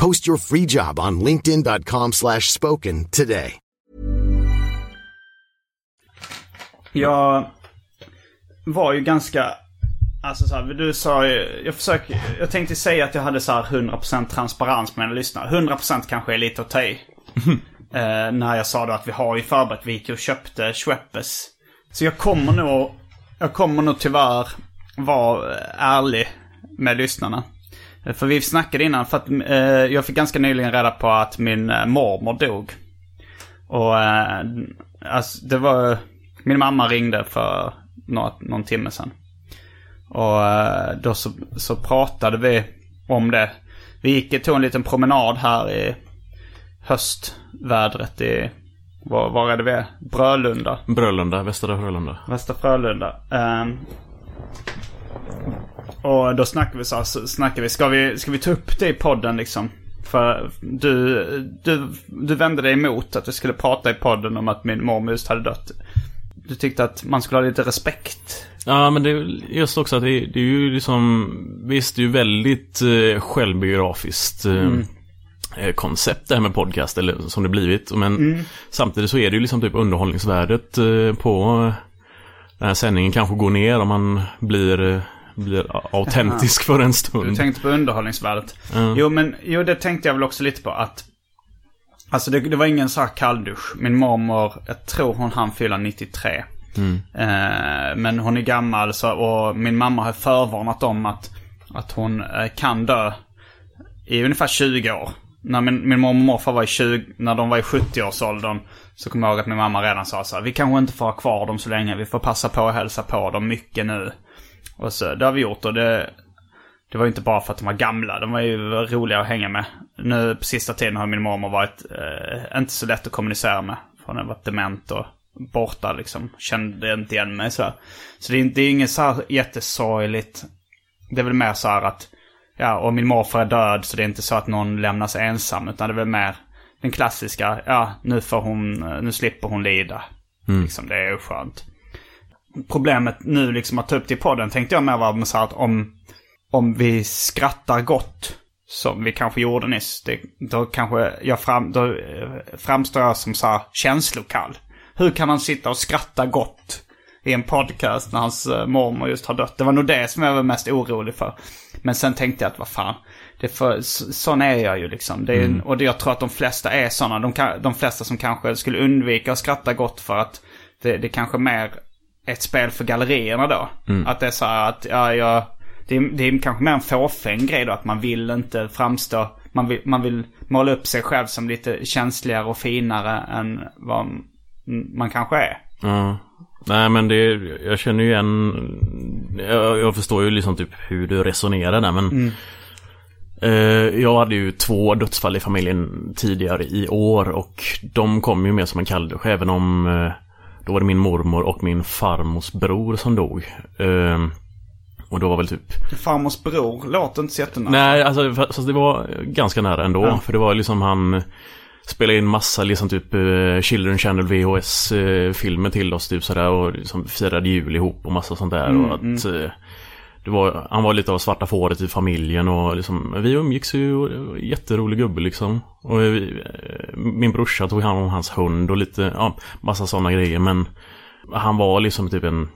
Speaker 4: Post your free job on linkedin.com slash spoken today.
Speaker 2: Jag var ju ganska... Alltså så här, du sa ju, jag försöker, jag tänkte säga att jag hade så här 100% transparens med mina lyssnare. 100% kanske är lite att ta i. Eh, när jag sa då att vi har ju förberett, vi gick och köpte Schweppes. Så jag kommer nog, jag kommer nog tyvärr vara ärlig med lyssnarna. Eh, För vi snackade innan, för att eh, jag fick ganska nyligen reda på att min eh, mormor dog. Och eh, alltså, det var... Min mamma ringde för några, någon timme sedan. Och eh, då så, så pratade vi om det. Vi gick tog en liten promenad här i höstvädret i... Var, var är det vi är? Brölunda.
Speaker 3: Brölunda, Västra Frölunda.
Speaker 2: Västra Frölunda. Och då snackade vi så här, så snackade vi, ska vi, ska vi ta upp det i podden liksom? För du, du, du vände dig emot att vi skulle prata i podden om att min mormor just hade dött. Du tyckte att man skulle ha lite respekt.
Speaker 3: Ja, men det är just också att det, det är ju liksom... Visst, det är ju väldigt eh, självbiografiskt eh, eh, koncept det här med podcast, eller som det blivit. Men samtidigt så är det ju liksom typ underhållningsvärdet eh, på eh, den här sändningen kanske går ner om man blir, eh, blir autentisk för en
Speaker 2: Du
Speaker 3: stund.
Speaker 2: tänkte på underhållningsvärdet. Jo, men jo, det tänkte jag väl också lite på att... Alltså det, det var ingen så här kalldusch. Min mormor, jag tror hon hann fylla 93. Eh, men hon är gammal så, och min mamma har förvarnat om att, att hon eh, kan dö i ungefär 20 år. När min, min mormor och morfar var i 20, när de var i 70-årsåldern så kommer jag ihåg att min mamma redan sa så här, vi kanske inte får ha kvar dem så länge, vi får passa på att hälsa på dem mycket nu. Och så, det har vi gjort och det, det var ju inte bara för att de var gamla, de var ju roliga att hänga med. Nu på sista tiden har min mormor varit eh, inte så lätt att kommunicera med. För hon har varit dement och borta liksom. Kände inte igen mig så. Så det är, det är inget så här jättesorgligt. Det är väl mer så här att, ja, och min morfar är död så det är inte så att någon lämnas ensam. Utan det är väl mer den klassiska, ja, nu får hon, nu slipper hon lida. Liksom, det är ju skönt. Problemet nu liksom att ta upp det i podden tänkte jag mer var med så här att om, om vi skrattar gott, som vi kanske gjorde nyss, det, då kanske jag fram, då eh, framstår jag som så här känslokall. Hur kan han sitta och skratta gott i en podcast när hans eh, mormor just har dött? Det var nog det som jag var mest orolig för. Men sen tänkte jag att vad fan, det för, så- sån är jag ju liksom. Är, Och det, jag tror att de flesta är såna. De, de flesta som kanske skulle undvika att skratta gott för att det, det kanske mer ett spel för gallerierna då. Att det är så här att, ja, jag, det, är, det är kanske mer en fåfäng grej då. Att man vill inte framstå, man vill, man vill måla upp sig själv som lite känsligare och finare än vad man kanske är.
Speaker 3: Ja. Nej men det, jag känner ju igen, jag, jag förstår ju liksom typ hur du resonerar där men Eh, jag hade ju två dödsfall i familjen tidigare i år och de kom ju mer som en kalldusch även om eh, då var det min mormor och min farmors bror som dog. Eh, och då var väl typ...
Speaker 2: Farmors bror låter inte så jättenära.
Speaker 3: Nej, alltså fast det var ganska nära ändå.
Speaker 2: Ja.
Speaker 3: För det var liksom han spelade in massa liksom typ eh, Children Channel VHS eh, till oss typ sådär och liksom firade jul ihop och massa sånt där.
Speaker 2: Mm,
Speaker 3: och att eh, det var, han var lite av svarta fåret i familjen och liksom, vi umgicks ju och, jätterolig gubbe liksom. Och vi, eh, min brorsa tog hand om hans hund och lite, ja, massa sådana grejer men han var liksom typ en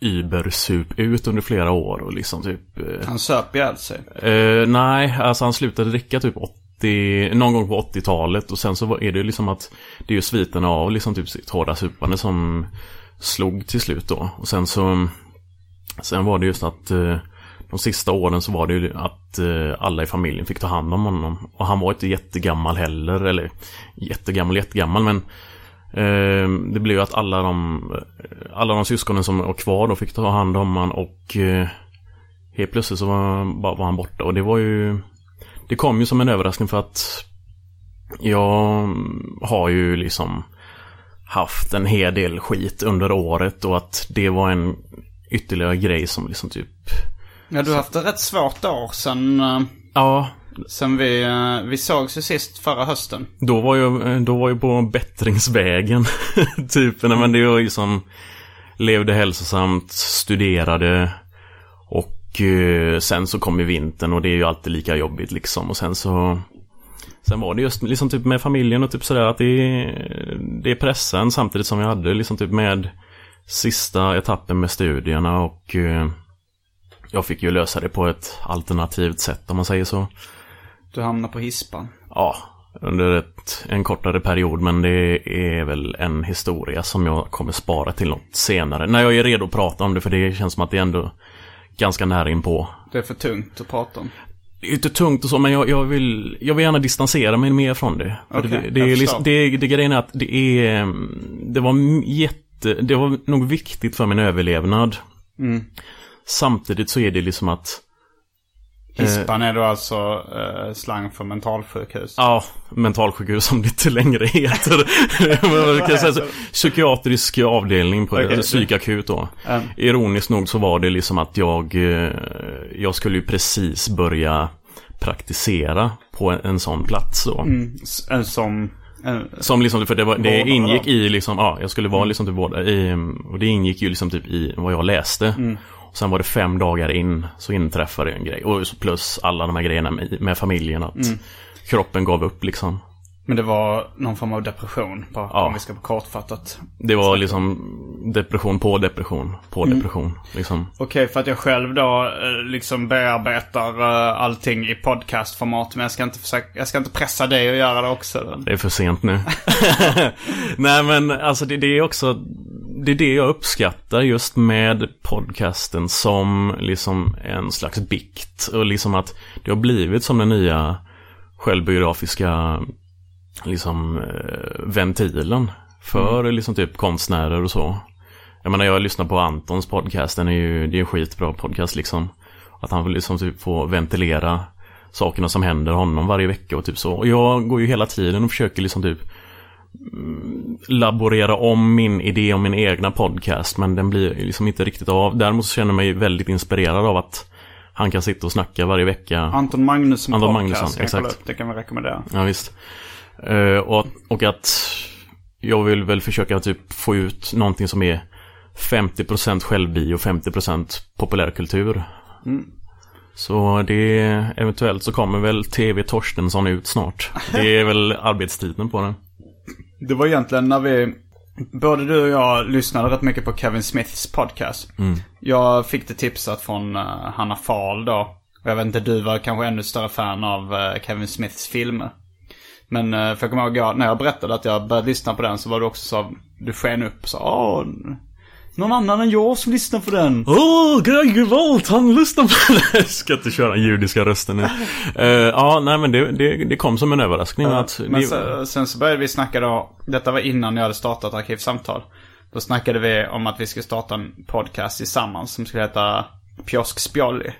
Speaker 3: Uber-sup ut under flera år och liksom typ... Eh,
Speaker 2: Han söp ihjäl sig.
Speaker 3: Eh, nej, alltså han slutade dricka typ 80, någon gång på 80-talet och sen så är det ju liksom att det är ju sviterna av liksom typ sitt hårda supande som slog till slut då. Och sen så, sen var det just att eh, de sista åren så var det ju att eh, alla i familjen fick ta hand om honom. Och han var inte jättegammal heller, eller jättegammal, jättegammal men eh, det blev ju att alla de, alla de syskonen som var kvar då fick ta hand om honom och helt plötsligt så var, var han borta och det var ju Det kom ju som en överraskning för att jag har ju liksom haft en hel del skit under året och att det var en ytterligare grej som liksom typ
Speaker 2: Ja, du har haft ett rätt svårt år sen, eh,
Speaker 3: Ja,
Speaker 2: sen vi, eh, vi sågs ju sist förra hösten.
Speaker 3: Då var jag, då var jag på bättringsvägen. typ, nej, men det var ju som levde hälsosamt, studerade och eh, sen så kom ju vintern och det är ju alltid lika jobbigt liksom. Och sen så Sen var det just liksom typ med familjen och typ sådär att det det är pressen samtidigt som jag hade liksom typ med sista etappen med studierna och eh, jag fick ju lösa det på ett alternativt sätt om man säger så.
Speaker 2: Du hamnade på hispan.
Speaker 3: Ja, under ett, en kortare period men det är väl en historia som jag kommer spara till något senare. När jag är redo att prata om det för det känns som att det är ändå ganska nära inpå.
Speaker 2: Det är för tungt att prata om.
Speaker 3: Det är inte tungt och så men jag, jag, vill, jag vill gärna distansera mig mer från det.
Speaker 2: Okej,
Speaker 3: det, det, är liksom, det, det grejen är att det är Det var jätte Det var nog viktigt för min överlevnad.
Speaker 2: Mm.
Speaker 3: Samtidigt så är det liksom att
Speaker 2: Hispan är då alltså eh, slang för mentalsjukhus.
Speaker 3: Ja, mentalsjukhus som det inte längre heter. Kan säga så, psykiatrisk avdelning på
Speaker 2: Okej.
Speaker 3: psykakut då.
Speaker 2: Mm.
Speaker 3: Ironiskt nog så var det liksom att jag eh, Jag skulle ju precis börja praktisera på en, en sån plats då.
Speaker 2: Mm, en som...
Speaker 3: Som liksom, för det, var, det ingick i liksom, ja, jag skulle vara liksom typ vårdare i, och det ingick ju liksom typ i vad jag läste.
Speaker 2: Mm.
Speaker 3: Och sen var det fem dagar in så inträffade en grej. Och plus alla de här grejerna med, med familjen att
Speaker 2: Mm.
Speaker 3: kroppen gav upp liksom.
Speaker 2: Men det var någon form av depression. Bara,
Speaker 3: Ja.
Speaker 2: Om vi ska på kortfattat.
Speaker 3: Det var liksom depression på depression på
Speaker 2: Mm.
Speaker 3: depression. Liksom.
Speaker 2: Okej, för att jag själv då eh, liksom bearbetar eh, allting i podcastformat. Men jag ska inte försöka, jag ska inte pressa dig att göra det också.
Speaker 3: Det är för sent nu. Nej men alltså det, det är också Det är det jag uppskattar just med podcasten som liksom en slags bikt. Och liksom att det har blivit som den nya självbiografiska liksom eh, ventilen. För liksom typ konstnärer och så. Jag menar jag lyssnar på Antons podcast, den är ju, det är en skitbra podcast liksom. Att han vill liksom typ få ventilera sakerna som händer honom varje vecka och typ så. Och jag går ju hela tiden och försöker liksom typ mm, laborera om min idé om min egna podcast men den blir liksom inte riktigt av. Däremot så känner jag mig väldigt inspirerad av att han kan sitta och snacka varje vecka.
Speaker 2: Anton Magnusson
Speaker 3: Anton
Speaker 2: podcast.
Speaker 3: Magnusson, exakt.
Speaker 2: upp. Det kan vi rekommendera.
Speaker 3: Ja visst. Eh, och, och att jag vill väl försöka typ få ut någonting som är 50% självbio och 50% populärkultur.
Speaker 2: Mm.
Speaker 3: Så det eventuellt så kommer väl TV Torstensson ut snart. Det är väl arbetstiden på den.
Speaker 2: Det var egentligen när vi, både du och jag lyssnade rätt mycket på Kevin Smiths podcast.
Speaker 3: Mm.
Speaker 2: Jag fick det tipsat från uh, Hanna Fahl då. Och jag vet inte, du var kanske ännu större fan av eh, Kevin Smiths filmer. Men uh, för jag kommer ihåg, jag, när jag berättade att jag började lyssna på den så var du också så, du sken upp sa Åh, någon annan än jag som lyssnar på den.
Speaker 3: Åh, Gregervolt, han lyssnar på det. Jag ska inte köra den judiska rösten nu. Eh, ja, nej men det, det, det kom som en överraskning. att
Speaker 2: Men
Speaker 3: det,
Speaker 2: sen, sen så började vi snacka då, detta var innan jag hade startat Arkivsamtal. Då snackade vi om att vi skulle starta en podcast tillsammans som skulle heta Piosk Spjolli.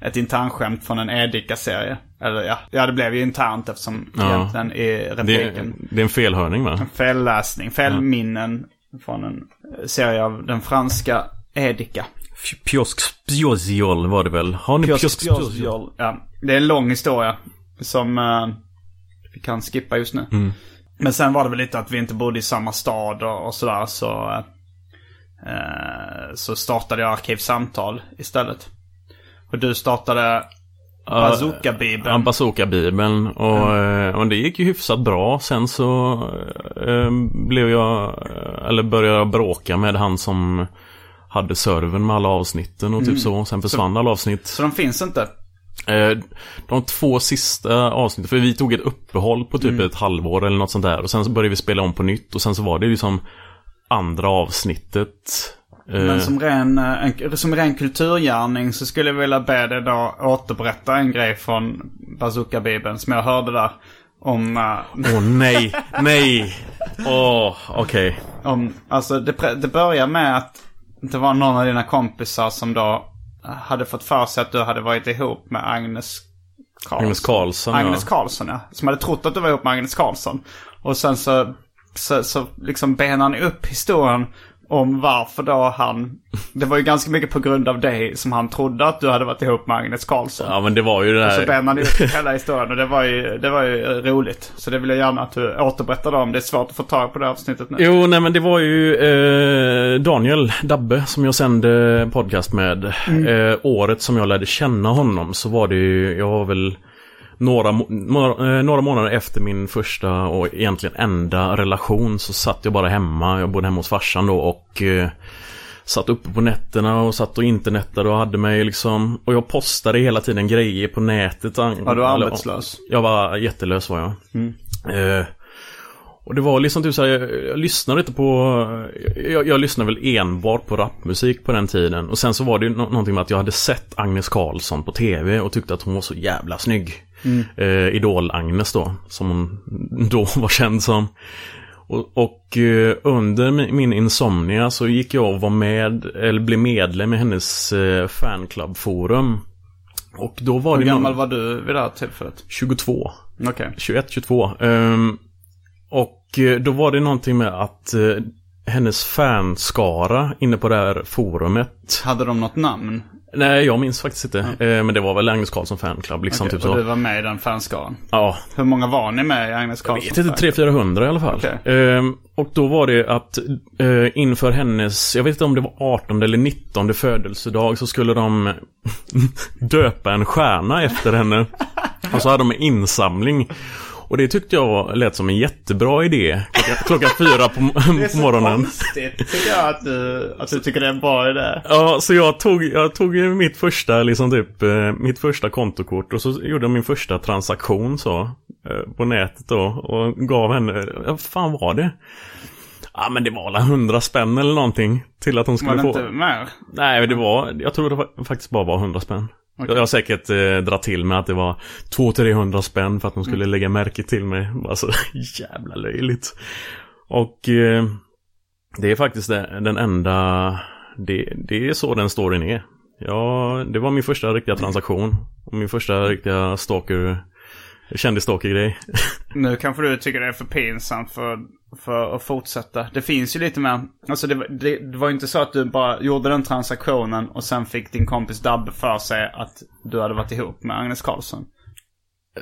Speaker 2: ett internskämt från en Edika-serie. Eller ja, ja, det blev ju internt eftersom
Speaker 3: Ja.
Speaker 2: egentligen i
Speaker 3: Det,
Speaker 2: repliken.
Speaker 3: det är en felhörning va?
Speaker 2: Felläsning, felminnen från en serie av den franska Edika.
Speaker 3: Piosk Spjozjol var det väl? Har ni Piosk Spjozjol?
Speaker 2: Ja, det är en lång historia som eh, vi kan skippa just nu.
Speaker 3: Mm.
Speaker 2: Men sen var det väl lite att vi inte bodde i samma stad och, och sådär så... Eh, så startade jag Arkivsamtal istället. Och du startade Bazooka-bibeln.
Speaker 3: Ja, Bazooka-bibeln. Och, eh, och det gick ju hyfsat bra. Sen så eh, blev jag, eh, eller började jag bråka med han som hade servern med alla avsnitten och typ
Speaker 2: Mm.
Speaker 3: så. Sen försvann alla avsnitt.
Speaker 2: Så de finns inte?
Speaker 3: Eh, De två sista avsnitten, för vi tog ett uppehåll på typ
Speaker 2: Mm.
Speaker 3: ett halvår eller något sånt där. Och sen så började vi spela om på nytt och sen så var det liksom andra avsnittet. Eh,
Speaker 2: Men som ren, eh, en, som ren kulturgärning så skulle jag vilja be dig då återberätta en grej från Bazooka-bibeln som jag hörde där. Om... eh,
Speaker 3: Åh nej, nej! Åh, okej.
Speaker 2: om alltså det, det börjar med att det var någon av dina kompisar som då hade fått för sig att du hade varit ihop med Agnes Karlsson.
Speaker 3: Agnes Karlsson,
Speaker 2: Agnes
Speaker 3: ja.
Speaker 2: Karlsson, ja. Som hade trott att du var ihop med Agnes Karlsson. Och sen så, så, så liksom benar ni upp historien om varför då han... Det var ju ganska mycket på grund av dig som han trodde att du hade varit ihop med Agnes Karlsson.
Speaker 3: Ja men det var ju det
Speaker 2: Och så
Speaker 3: där.
Speaker 2: benar ni upp hela historien och det var, ju, det var ju roligt. Så det vill jag gärna att du återberättar om. Det är svårt att få tag på det avsnittet nu.
Speaker 3: Jo, nej men det var ju eh, Daniel Dabbe som jag sände podcast med.
Speaker 2: Mm.
Speaker 3: Eh, året som jag lärde känna honom så var det ju, jag var väl några, eh, några månader efter min första och egentligen enda relation så satt jag bara hemma. Jag bodde hemma hos farsan då och eh, satt uppe på nätterna och satt och internetade och hade mig liksom. Och jag postade hela tiden grejer på nätet.
Speaker 2: Var du arbetslös?
Speaker 3: Jag var jättelös var jag. Eh, och det var liksom typ såhär, jag, jag lyssnade inte på, jag, jag lyssnade väl enbart på rapmusik på den tiden. Och sen så var det ju nå- någonting med att jag hade sett Agnes Karlsson på tv och tyckte att hon var så jävla snygg. Eh, Idol-Agnes då, som hon då var känd som. Och, och eh, under mi- min insomnia så gick jag och var med, eller blev medlem i hennes eh, fanclubforum. Och då var
Speaker 2: Hur
Speaker 3: det någon-
Speaker 2: gammal var du vid det här tillfället?
Speaker 3: 22.
Speaker 2: Okej.
Speaker 3: 21, 22. Ehm, och eh, då var det någonting med att eh, hennes fanskara inne på det här forumet.
Speaker 2: Hade de något namn?
Speaker 3: Nej, jag minns faktiskt inte. Eh, men det var väl Agnes Karlsson fanclub liksom.
Speaker 2: Okej,
Speaker 3: typ
Speaker 2: och du var med i den fanskaran?
Speaker 3: Ja,
Speaker 2: Hur många var ni med i Agnes
Speaker 3: jag
Speaker 2: Karlsson?
Speaker 3: vet inte, 300-400 i alla fall.
Speaker 2: Okej.
Speaker 3: Ehm, och då var det att eh, inför hennes, jag vet inte om det var 18 eller 19 födelsedag så skulle de döpa en stjärna efter henne. Och så hade de en insamling. Och det tyckte jag lät som en jättebra idé. Klockan, klockan fyra på,
Speaker 2: Det är
Speaker 3: på
Speaker 2: så
Speaker 3: morgonen.
Speaker 2: konstigt tycker jag att du, att du tycker det är en bra idé.
Speaker 3: Ja, så jag tog, jag tog mitt första, liksom typ, eh, mitt första kontokort och så gjorde jag min första transaktion så. eh, På nätet då och gav henne, ja, vad fan var det? Ja men det var väl 100 spänn eller någonting till att hon
Speaker 2: Var
Speaker 3: skulle
Speaker 2: det
Speaker 3: få.
Speaker 2: inte mer?
Speaker 3: Nej det var, jag tror det var, faktiskt bara var 100 spänn. Jag har säkert eh, dragit till med att det var 200-300 spänn för att hon skulle lägga märke till mig. Alltså jävla löjligt. Och eh, det är faktiskt det, den enda, det, det är så den storyn är. Ja, det var min första riktiga transaktion. Och min första riktiga stalker, kändis-stalker-grej.
Speaker 2: Nu kanske du tycker det är för pinsamt för, för att fortsätta. Det finns ju lite mer, alltså det, var- det, det var ju inte så att du bara gjorde den transaktionen och sen fick din kompis Dabbe för sig att du hade varit ihop med Agnes Karlsson.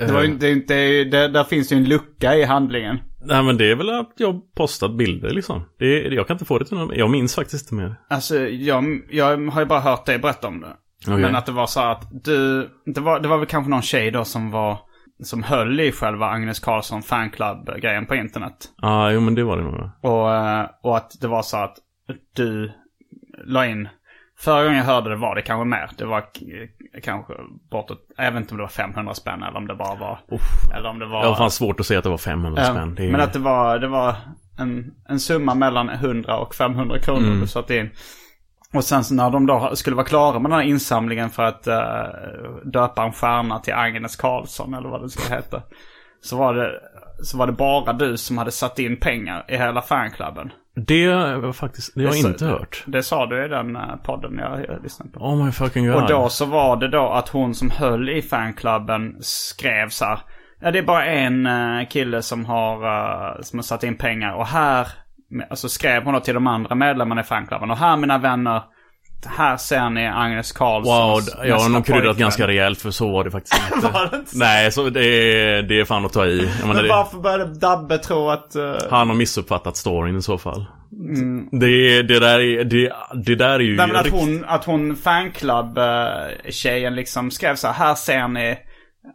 Speaker 2: Det var ju inte, det, är inte- det, det, där finns ju en lucka i handlingen.
Speaker 3: Nej men det är väl att jag postat bilder liksom. Det, jag kan inte få det till någon, jag minns faktiskt inte mer.
Speaker 2: Alltså jag, jag har ju bara hört dig berätta om det.
Speaker 3: Okej.
Speaker 2: Men att det var så att du, det var, det var väl kanske någon tjej då som var, som höll i själva Agnes Karlsson fanclub-grejen på internet.
Speaker 3: Ja, ah, jo men det var det nog.
Speaker 2: Och, eh, och att det var så att du la in, förra gången jag hörde det var det kanske mer. Det var kanske bortåt, jag vet inte om det var 500 spänn eller om det bara var, eller om det var...
Speaker 3: Har fan svårt att säga att det var 500
Speaker 2: Ja,
Speaker 3: spänn. Det är...
Speaker 2: Men att det var, det var en, en summa mellan 100 och 500 kronor
Speaker 3: Mm.
Speaker 2: du satte in. Och sen så när de då skulle vara klara med den här insamlingen för att eh, döpa en stjärna till Agnes Karlsson eller vad det ska heta. Så var det, så var det bara du som hade satt in pengar i hela fanklubben.
Speaker 3: Det var faktiskt, det har jag inte hört.
Speaker 2: Det sa du i den eh, podden jag, jag lyssnade på.
Speaker 3: Oh my fucking god.
Speaker 2: Och då så var det då att hon som höll i fanklubben skrev så här. Ja det är bara en eh, kille som har, som har satt in pengar och här, alltså skrev hon då till de andra medlemmarna i fanklubben. Och här mina vänner, här ser ni Agnes Karlsson.
Speaker 3: Wow, jag har nog kryddat ganska rejält för så var det faktiskt inte.
Speaker 2: Var det inte?
Speaker 3: Nej, så det är, det är fan att ta i. Jag
Speaker 2: Men
Speaker 3: det,
Speaker 2: varför började Dabbe tro att... eh,
Speaker 3: han har missuppfattat storyn i så fall. Det, det, där är, det, det där är ju...
Speaker 2: Nej men att
Speaker 3: rikt-
Speaker 2: hon, att hon fanclub-tjejen liksom skrev så här, här ser ni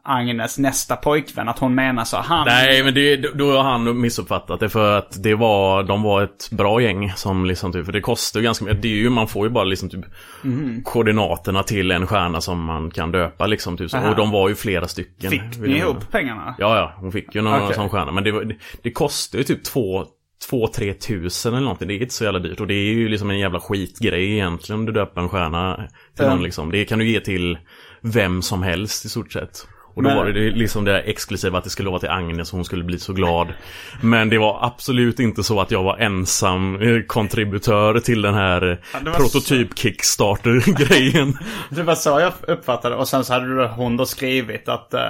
Speaker 2: Agnes nästa pojkvän. Att hon menar så, han...
Speaker 3: Nej, men det, då har han missuppfattat det för att det var, de var ett bra gäng som liksom typ, för det kostar ju ganska mycket. Det är ju, man får ju bara liksom typ
Speaker 2: Mhm.
Speaker 3: koordinaterna till en stjärna som man kan döpa liksom typ så.
Speaker 2: Aha.
Speaker 3: Och de var ju flera stycken.
Speaker 2: Fick ni ihop pengarna?
Speaker 3: Ja, ja, hon fick ju någon
Speaker 2: Okej.
Speaker 3: sån stjärna. Men det, det, det kostar ju typ två, två, tre tusen eller någonting. Det är inte så jävla dyrt. Och det är ju liksom en jävla skitgrej egentligen om du döper en stjärna till
Speaker 2: Ja.
Speaker 3: någon liksom. Det kan du ge till vem som helst i stort sett. Och då
Speaker 2: Men-
Speaker 3: var det liksom det där exklusiva att det skulle vara till Agnes och hon skulle bli så glad. Men det var absolut inte så att jag var ensam eh, kontributör till den här
Speaker 2: Ja, det var
Speaker 3: prototyp Kickstarter-grejen.
Speaker 2: Det var så jag uppfattade. Och sen så hade hon då skrivit att, eh,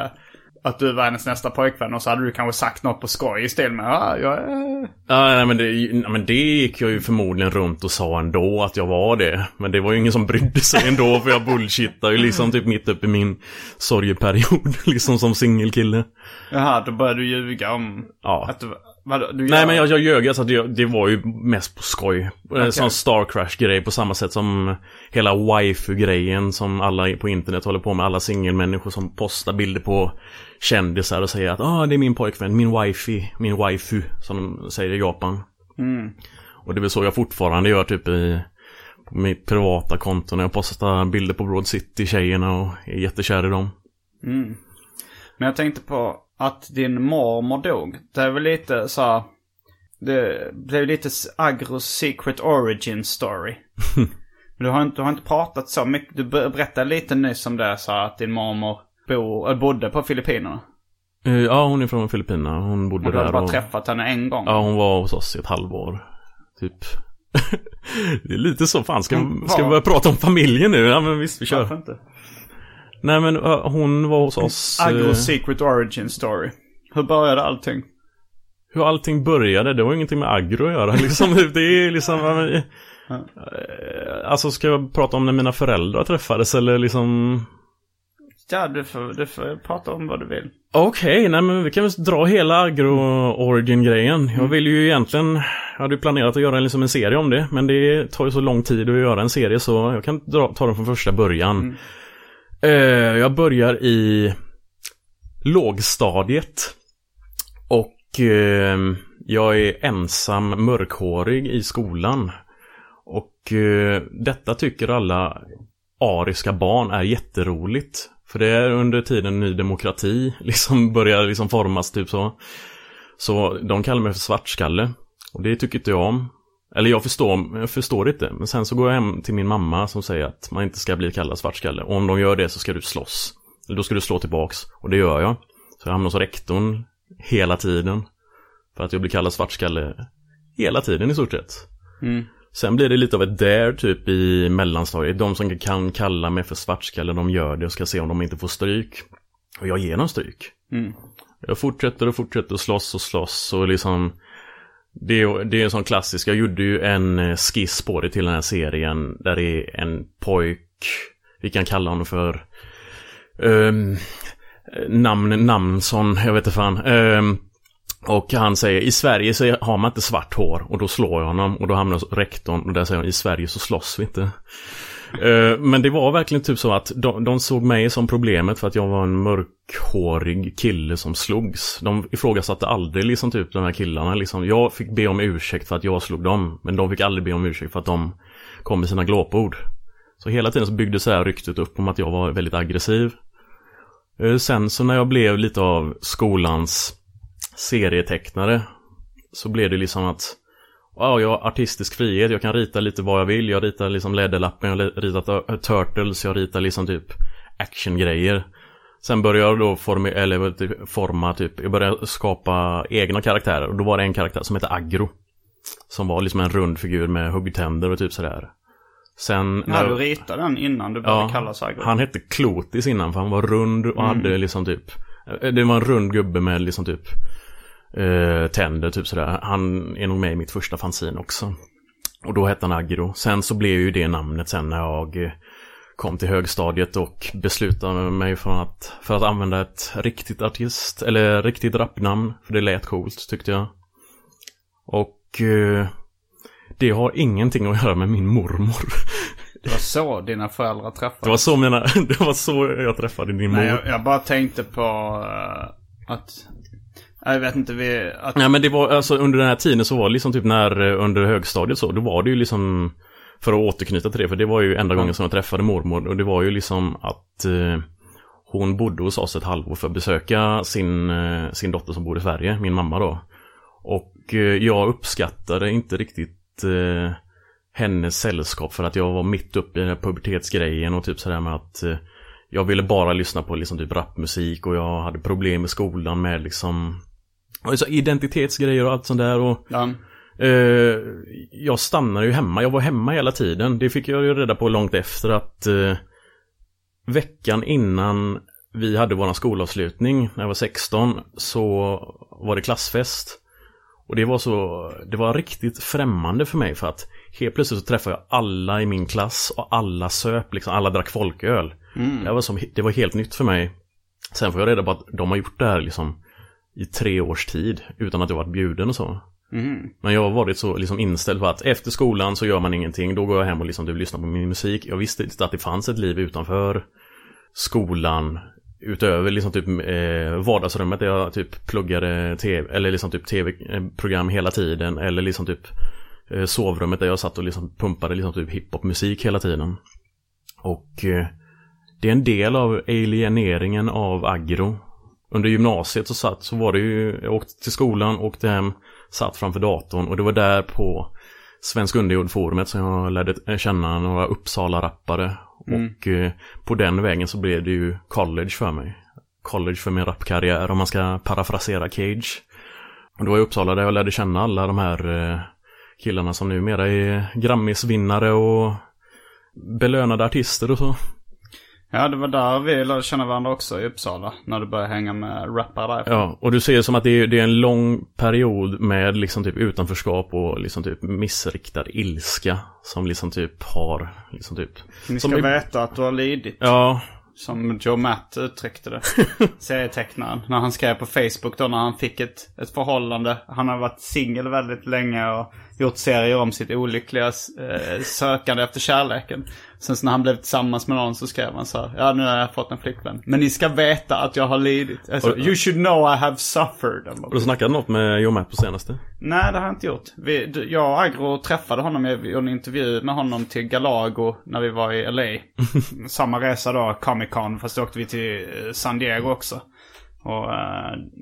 Speaker 2: att du var hennes nästa pojkvän. Och så hade du kanske sagt något på skoj i stil med ja, jag är...
Speaker 3: Ja, nej, men det, nej, men det gick jag ju förmodligen runt och sa ändå att jag var det. Men det var ju ingen som brydde sig ändå för jag bullshittar ju liksom typ mitt uppe i min sorgeperiod. Liksom som singelkille.
Speaker 2: Jaha, då började du ljuga om
Speaker 3: Ja.
Speaker 2: att du... Vadå, du
Speaker 3: Nej
Speaker 2: gör-
Speaker 3: men jag, jag ljög, alltså det, det var ju mest på skoj.
Speaker 2: Okej.
Speaker 3: En sån Star Crash-grej på samma sätt som hela waifu-grejen som alla på internet håller på med. Alla singelmänniskor som postar bilder på kändisar och säger att ah, det är min pojkvän, min wifi, min waifu, som de säger i Japan.
Speaker 2: Mm.
Speaker 3: Och det är väl så jag fortfarande gör typ i på mitt privata konto när jag postar bilder på Broad City, tjejerna och är jättekär i dem.
Speaker 2: Mm. Men jag tänkte på att din mormor dog. Det är väl lite så här, Det blev lite Agros secret origin story. Du har, inte, du har inte pratat så mycket. Du ber- berättade lite nyss om det så att din mormor bor, eller bodde på Filippinerna.
Speaker 3: Eh, Ja, hon är från Filippinerna. Hon bodde
Speaker 2: Och du
Speaker 3: där.
Speaker 2: bara
Speaker 3: och...
Speaker 2: träffat henne en gång.
Speaker 3: Ja, hon var hos oss i ett halvår. Typ. det är lite så, fan ska,
Speaker 2: Hon
Speaker 3: ska vi börja prata om familjen nu? Ja men visst, vi kör.
Speaker 2: Varför inte?
Speaker 3: Nej men ö, hon var hos oss. eh,
Speaker 2: Agros secret origin story. Hur började allting?
Speaker 3: hur allting började, det var ingenting med agro att göra liksom. Det är liksom... ja, eh, Alltså ska jag prata om när mina föräldrar träffades eller liksom...
Speaker 2: Ja, du får, du får prata om vad du vill.
Speaker 3: Okej, nej men vi kan väl dra hela agro-origin-grejen. Jag vill ju egentligen, jag hade ju planerat att göra liksom en serie om det. Men det tar ju så lång tid att göra en serie så jag kan dra, ta den från första början. Eh, Eh, jag börjar i lågstadiet. Och eh, jag är ensam mörkhårig i skolan. Och eh, detta tycker alla ariska barn är jätteroligt. För det är under tiden Ny Demokrati liksom börjar liksom formas typ så. Så de kallar mig för svartskalle. Och det tycker inte jag om. Eller jag förstår, jag förstår inte. Men sen så går jag hem till min mamma som säger att man inte ska bli kallad svartskalle. Och om de gör det så ska du slåss. Eller då ska du slå tillbaks. Och det gör jag. Så jag hamnar hos rektorn hela tiden. För att jag blir kallad svartskalle hela tiden i stort sett.
Speaker 2: Mm.
Speaker 3: Sen blir det lite av ett dare typ i mellanstadiet. De som kan kalla mig för svartskalle, de gör det och ska se om de inte får stryk. Och jag ger dem stryk.
Speaker 2: Mm.
Speaker 3: Jag fortsätter och fortsätter att slåss och slåss och liksom det är, det är en sån klassisk, jag gjorde ju en eh, skiss på det till den här serien där det är en pojk, vi kan kalla honom för um, namn, Namnsson, jag vet inte fan. Um, och han säger i Sverige så har man inte svart hår och då slår jag honom och då hamnar rektorn och där säger han i Sverige så slåss vi inte. Eh, men det var verkligen typ så att de, de såg mig som problemet för att jag var en mörkhårig kille som slogs. De ifrågasatte aldrig liksom typ de här killarna liksom. Jag fick be om ursäkt för att jag slog dem. Men de fick aldrig be om ursäkt för att de kom med sina glåpord. Så hela tiden så byggdes det här ryktet upp om att jag var väldigt aggressiv. Eh, sen så när jag blev lite av skolans serietecknare så blev det liksom att Wow, jag har artistisk frihet, jag kan rita lite vad jag vill. Jag ritar liksom Läderlappen, jag ritat Ö- Turtles, jag ritar liksom typ actiongrejer. Sen började jag då forma, eller typ forma typ, jag började skapa egna karaktärer och då var det en karaktär som heter Agro. Som var liksom en rund figur med huggtänder och typ sådär. Sen...
Speaker 2: Ja, du ritade den innan du började kalla Agro.
Speaker 3: Han hette Klotis innan för han var rund och
Speaker 2: Mm.
Speaker 3: hade liksom typ Det var en rund gubbe med liksom typ eh, Tänder typ sådär. Han är nog med i mitt första fanzine också. Och då hette han Agro. Sen så blev ju det namnet sen när jag eh, kom till högstadiet och beslutade mig för att, för att använda ett riktigt artist, eller riktigt rapnamn. För det lät coolt tyckte jag. Och eh, det har ingenting att göra med min mormor.
Speaker 2: Det var så dina föräldrar träffades.
Speaker 3: Det var så, mina, det var så jag träffade din mor.
Speaker 2: Nej, jag, jag bara tänkte på eh, att... Jag vet inte, vi... Att,
Speaker 3: Nej men det var alltså under den här tiden så var det liksom typ när eh, under högstadiet så, då var det ju liksom För att återknyta till det, för det var ju enda gången som jag träffade mormor och det var ju liksom att eh, Hon bodde hos oss ett halvår för att besöka sin, eh, sin dotter som bor i Sverige, min mamma då. Och eh, jag uppskattade inte riktigt eh, hennes sällskap för att jag var mitt uppe i den här pubertetsgrejen och typ sådär med att eh, jag ville bara lyssna på liksom typ rapmusik och jag hade problem i skolan med liksom Alltså identitetsgrejer och allt sånt där och
Speaker 2: ja.
Speaker 3: eh, Jag stannade ju hemma, jag var hemma hela tiden. Det fick jag ju reda på långt efter att eh, Veckan innan vi hade våran skolavslutning när jag var 16 så var det klassfest. Och det var så, det var riktigt främmande för mig för att helt plötsligt så träffade jag alla i min klass och alla söp liksom, alla drack folköl.
Speaker 2: Mm.
Speaker 3: Det, var som, det var helt nytt för mig. Sen får jag reda på att de har gjort det här liksom i tre års tid utan att jag varit bjuden och så.
Speaker 2: Mm.
Speaker 3: Men jag har varit så liksom inställd på att efter skolan så gör man ingenting. Då går jag hem och liksom typ lyssnar på min musik. Jag visste inte att det fanns ett liv utanför skolan. Utöver liksom typ eh, vardagsrummet där jag typ pluggade tv, eller liksom typ tv-program hela tiden. Eller liksom typ eh, sovrummet där jag satt och liksom pumpade liksom typ hiphopmusik hela tiden. Och eh, det är en del av alieneringen av agro. Under gymnasiet så satt så var det ju, jag åkte till skolan, åkte hem, satt framför datorn och det var där på Svensk Underjord-forumet som jag lärde känna några Uppsala-rappare.
Speaker 2: Mm.
Speaker 3: Och eh, på den vägen så blev det ju college för mig. College för min rapkarriär om man ska parafrasera Cage. Och det var i Uppsala där jag lärde känna alla de här eh, killarna som numera är Grammisvinnare och belönade artister och så.
Speaker 2: Ja, det var där vi lärde känna varandra också i Uppsala. När du började hänga med rappare därifrån.
Speaker 3: Ja, och du ser som att det är, det är en lång period med liksom typ utanförskap och liksom typ missriktad ilska. Som liksom typ har, liksom typ.
Speaker 2: Ni
Speaker 3: som
Speaker 2: ska
Speaker 3: i-
Speaker 2: veta att du har lidit.
Speaker 3: Ja,
Speaker 2: Som Joe Matt uttryckte det. Serietecknaren. När han skrev på Facebook då när han fick ett, ett förhållande. Han har varit singel väldigt länge och gjort serier om sitt olyckliga eh, sökande efter kärleken. Sen så när han blev tillsammans med någon så skrev han så här. Ja nu har jag fått en flickvän. Men ni ska veta att jag har lidit. Alltså,
Speaker 3: Och-
Speaker 2: you should know I have suffered.
Speaker 3: har du snackat något med Joe Matt på senaste?
Speaker 2: Nej, det har jag inte gjort. Vi, jag och Agro träffade honom, jag gjorde en intervju med honom till Galago när vi var i LA. Samma resa då, Comic Con, fast då åkte vi till eh, San Diego också. Och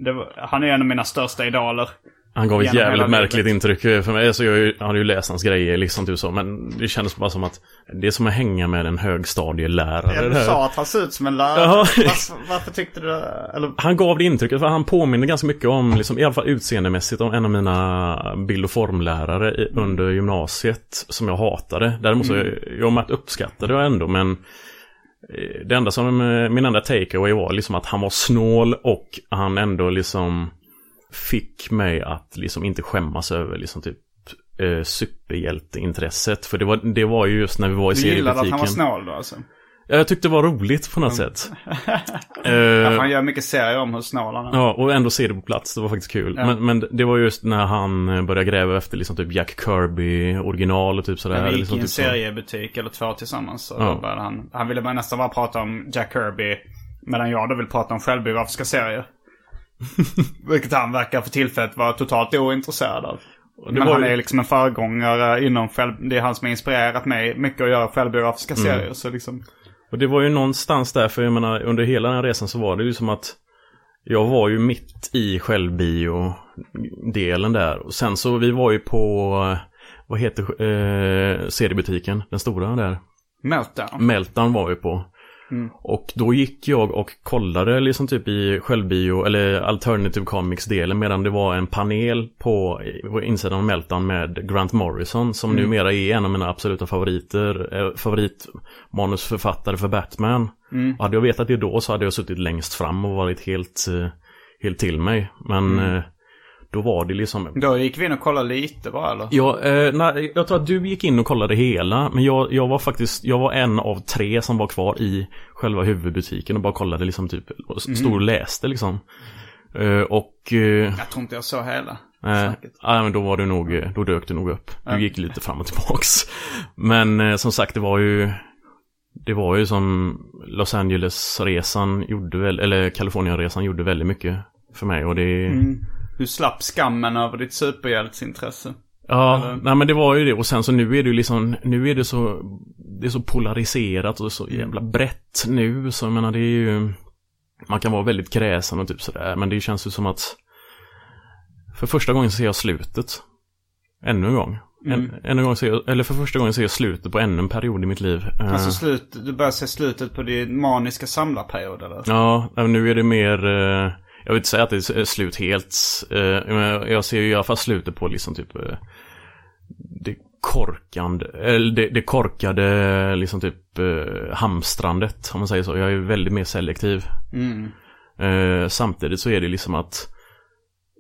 Speaker 2: det var, han är en av mina största idoler.
Speaker 3: Han gav ett jävligt
Speaker 2: livet.
Speaker 3: märkligt intryck för mig. Så jag, har ju- jag hade ju läst hans grejer liksom typ så. Men det kändes bara som att det är som att hänga med en högstadielärare.
Speaker 2: Ja, du sa att han ser ut som en lärare.
Speaker 3: Jaha.
Speaker 2: Varför, varför tyckte du? Eller,
Speaker 3: Han gav det intrycket för han påminner ganska mycket om, liksom, i alla fall utseendemässigt, om en av mina bild och formlärare i, under gymnasiet som jag hatade. Däremot så,
Speaker 2: Mm.
Speaker 3: jag och Matt uppskattade jag ändå men eh, det enda som, eh, min enda takeaway var liksom att han var snål och han ändå liksom fick mig att liksom inte skämmas över liksom typ eh, superhjälteintresset. För det var, det var ju just när vi var i
Speaker 2: du gillade att
Speaker 3: seriebutiken.
Speaker 2: han var snål då alltså?
Speaker 3: Ja, Jag tyckte det var roligt på något sätt.
Speaker 2: Ja,
Speaker 3: Eh,
Speaker 2: han gör mycket serier om hur snål han är.
Speaker 3: Ja, och ändå se det på plats. Det var faktiskt kul.
Speaker 2: Ja.
Speaker 3: Men, men det var just när han eh, började gräva efter liksom typ Jack Kirby original och typ sådär.
Speaker 2: vi gick
Speaker 3: liksom
Speaker 2: i en
Speaker 3: typ
Speaker 2: seriebutik eller två tillsammans. Så
Speaker 3: Ja.
Speaker 2: han, han ville bara nästan bara prata om Jack Kirby. Medan jag då vill prata om självbiografiska serier. Vilket han verkar för tillfället vara totalt ointresserad av. Men han är liksom en föregångare inom själv... Det är han som har inspirerat mig mycket att göra självbiografiska
Speaker 3: Mm.
Speaker 2: serier. Så liksom...
Speaker 3: Och det var ju någonstans där, för jag menar under hela den resan så var det ju som att jag var ju mitt i självbio-delen där. Och sen så, vi var ju på, vad heter eh, seriebutiken, den stora där?
Speaker 2: Meltdown.
Speaker 3: Meltdown var vi på. Och då gick jag och kollade liksom typ i självbio eller alternative comics-delen medan det var en panel på, på insidan av Meltdown med Grant Morrison som numera är en av mina absoluta favoriter, eh, favoritmanusförfattare för Batman. Och hade jag vetat det då så hade jag suttit längst fram och varit helt, eh, helt till mig. Men eh, då var det liksom
Speaker 2: Då gick vi in och kollade lite bara eller?
Speaker 3: Ja, eh, nej, jag tror att du gick in och kollade hela. Men jag, jag var faktiskt, jag var en av tre som var kvar i själva huvudbutiken och bara kollade liksom typ, och stod och läste liksom. Eh, och... Eh,
Speaker 2: Jag tror inte jag såg hela.
Speaker 3: Nej, nej, men då var du nog, då dök du nog upp. Du gick lite fram och tillbaks. Men eh, som sagt, det var ju... Det var ju som Los Angeles-resan gjorde väl, eller Kalifornien-resan gjorde väldigt mycket för mig och det...
Speaker 2: Du slapp skammen över ditt superhjältsintresse.
Speaker 3: Ja,
Speaker 2: Eller?
Speaker 3: nej men det var ju det. Och sen så nu är det ju liksom, nu är det så, det är så polariserat och så jävla brett nu. Så jag menar det är ju, man kan vara väldigt kräsen och typ sådär. Men det känns ju som att, för första gången ser jag slutet. Ännu en gång. En, ännu en gång ser jag, eller för första gången ser jag slutet på ännu en period i mitt liv. Eh,
Speaker 2: Alltså slut, du börjar se slutet på din maniska samlarperiod eller?
Speaker 3: Ja, nu är det mer... Jag vill inte säga att det är slut helt. Eh, men jag ser ju i alla fall slutet på liksom typ... Eh, det korkande, eller det, det korkade liksom typ eh, hamstrandet om man säger så. Jag är väldigt mer selektiv. Eh, samtidigt så är det liksom att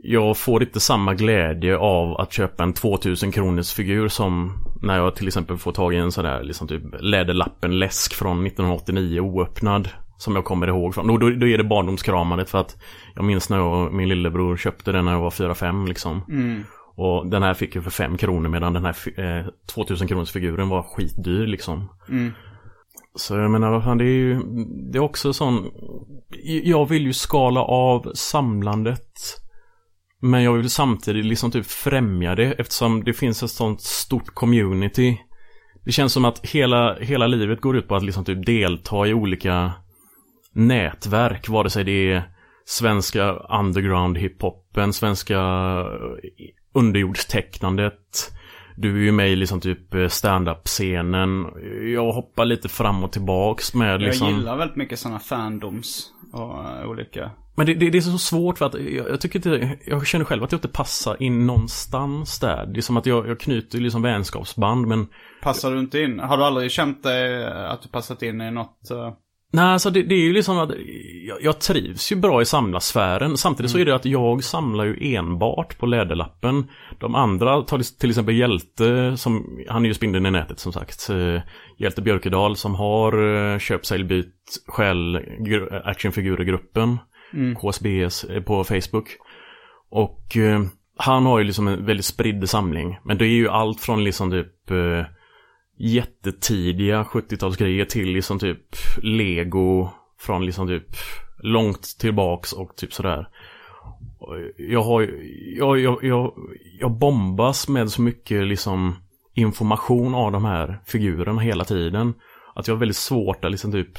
Speaker 3: jag får inte samma glädje av att köpa en 2000 kronors figur som när jag till exempel får tag i en sån där liksom typ läderlappen läsk från 1989 oöppnad. Som jag kommer ihåg från. Då, då, då är det barndomskramandet för att jag minns när jag och min lillebror köpte den när jag var 4-5 liksom. Och den här fick jag för 5 kronor medan den här eh, 2000 kronors figuren var skitdyr liksom. Så jag menar, vad fan, det är ju Det är också sån Jag vill ju skala av samlandet Men jag vill samtidigt liksom typ främja det eftersom det finns ett sånt stort community Det känns som att hela, hela livet går ut på att liksom typ delta i olika nätverk vare sig det är svenska underground hiphopen, svenska underjordstecknandet du är ju med i liksom typ eh, stand-up-scenen. Jag hoppar lite fram och tillbaks med liksom...
Speaker 2: Jag gillar väldigt mycket sådana fandoms och eh, olika...
Speaker 3: Men det, det, det är så svårt för att jag, jag tycker inte... Jag känner själv att jag inte passar in någonstans där. Det är som att jag, jag knyter liksom vänskapsband men...
Speaker 2: Passar du inte in? Har du aldrig känt dig att du passat in i något? eh,
Speaker 3: Nej, alltså det, det är ju liksom att jag, jag trivs ju bra i samlarsfären. Samtidigt så är det att jag samlar ju enbart på läderlappen. De andra, tar till exempel Hjälte, som, han är ju spindeln i nätet som sagt. Eh, Hjälte Björkedal som har eh, köp, sälj, byt, skäl, gr- actionfigurer-gruppen. KSBS eh, på Facebook. Och han har ju liksom en väldigt spridd samling. Men det är ju allt från liksom typ jättetidiga 70-talsgrejer till liksom typ Lego från liksom typ långt tillbaks och typ sådär. Jag har ju, jag, jag, jag, jag bombas med så mycket liksom information av de här figurerna hela tiden. Att jag har väldigt svårt att liksom typ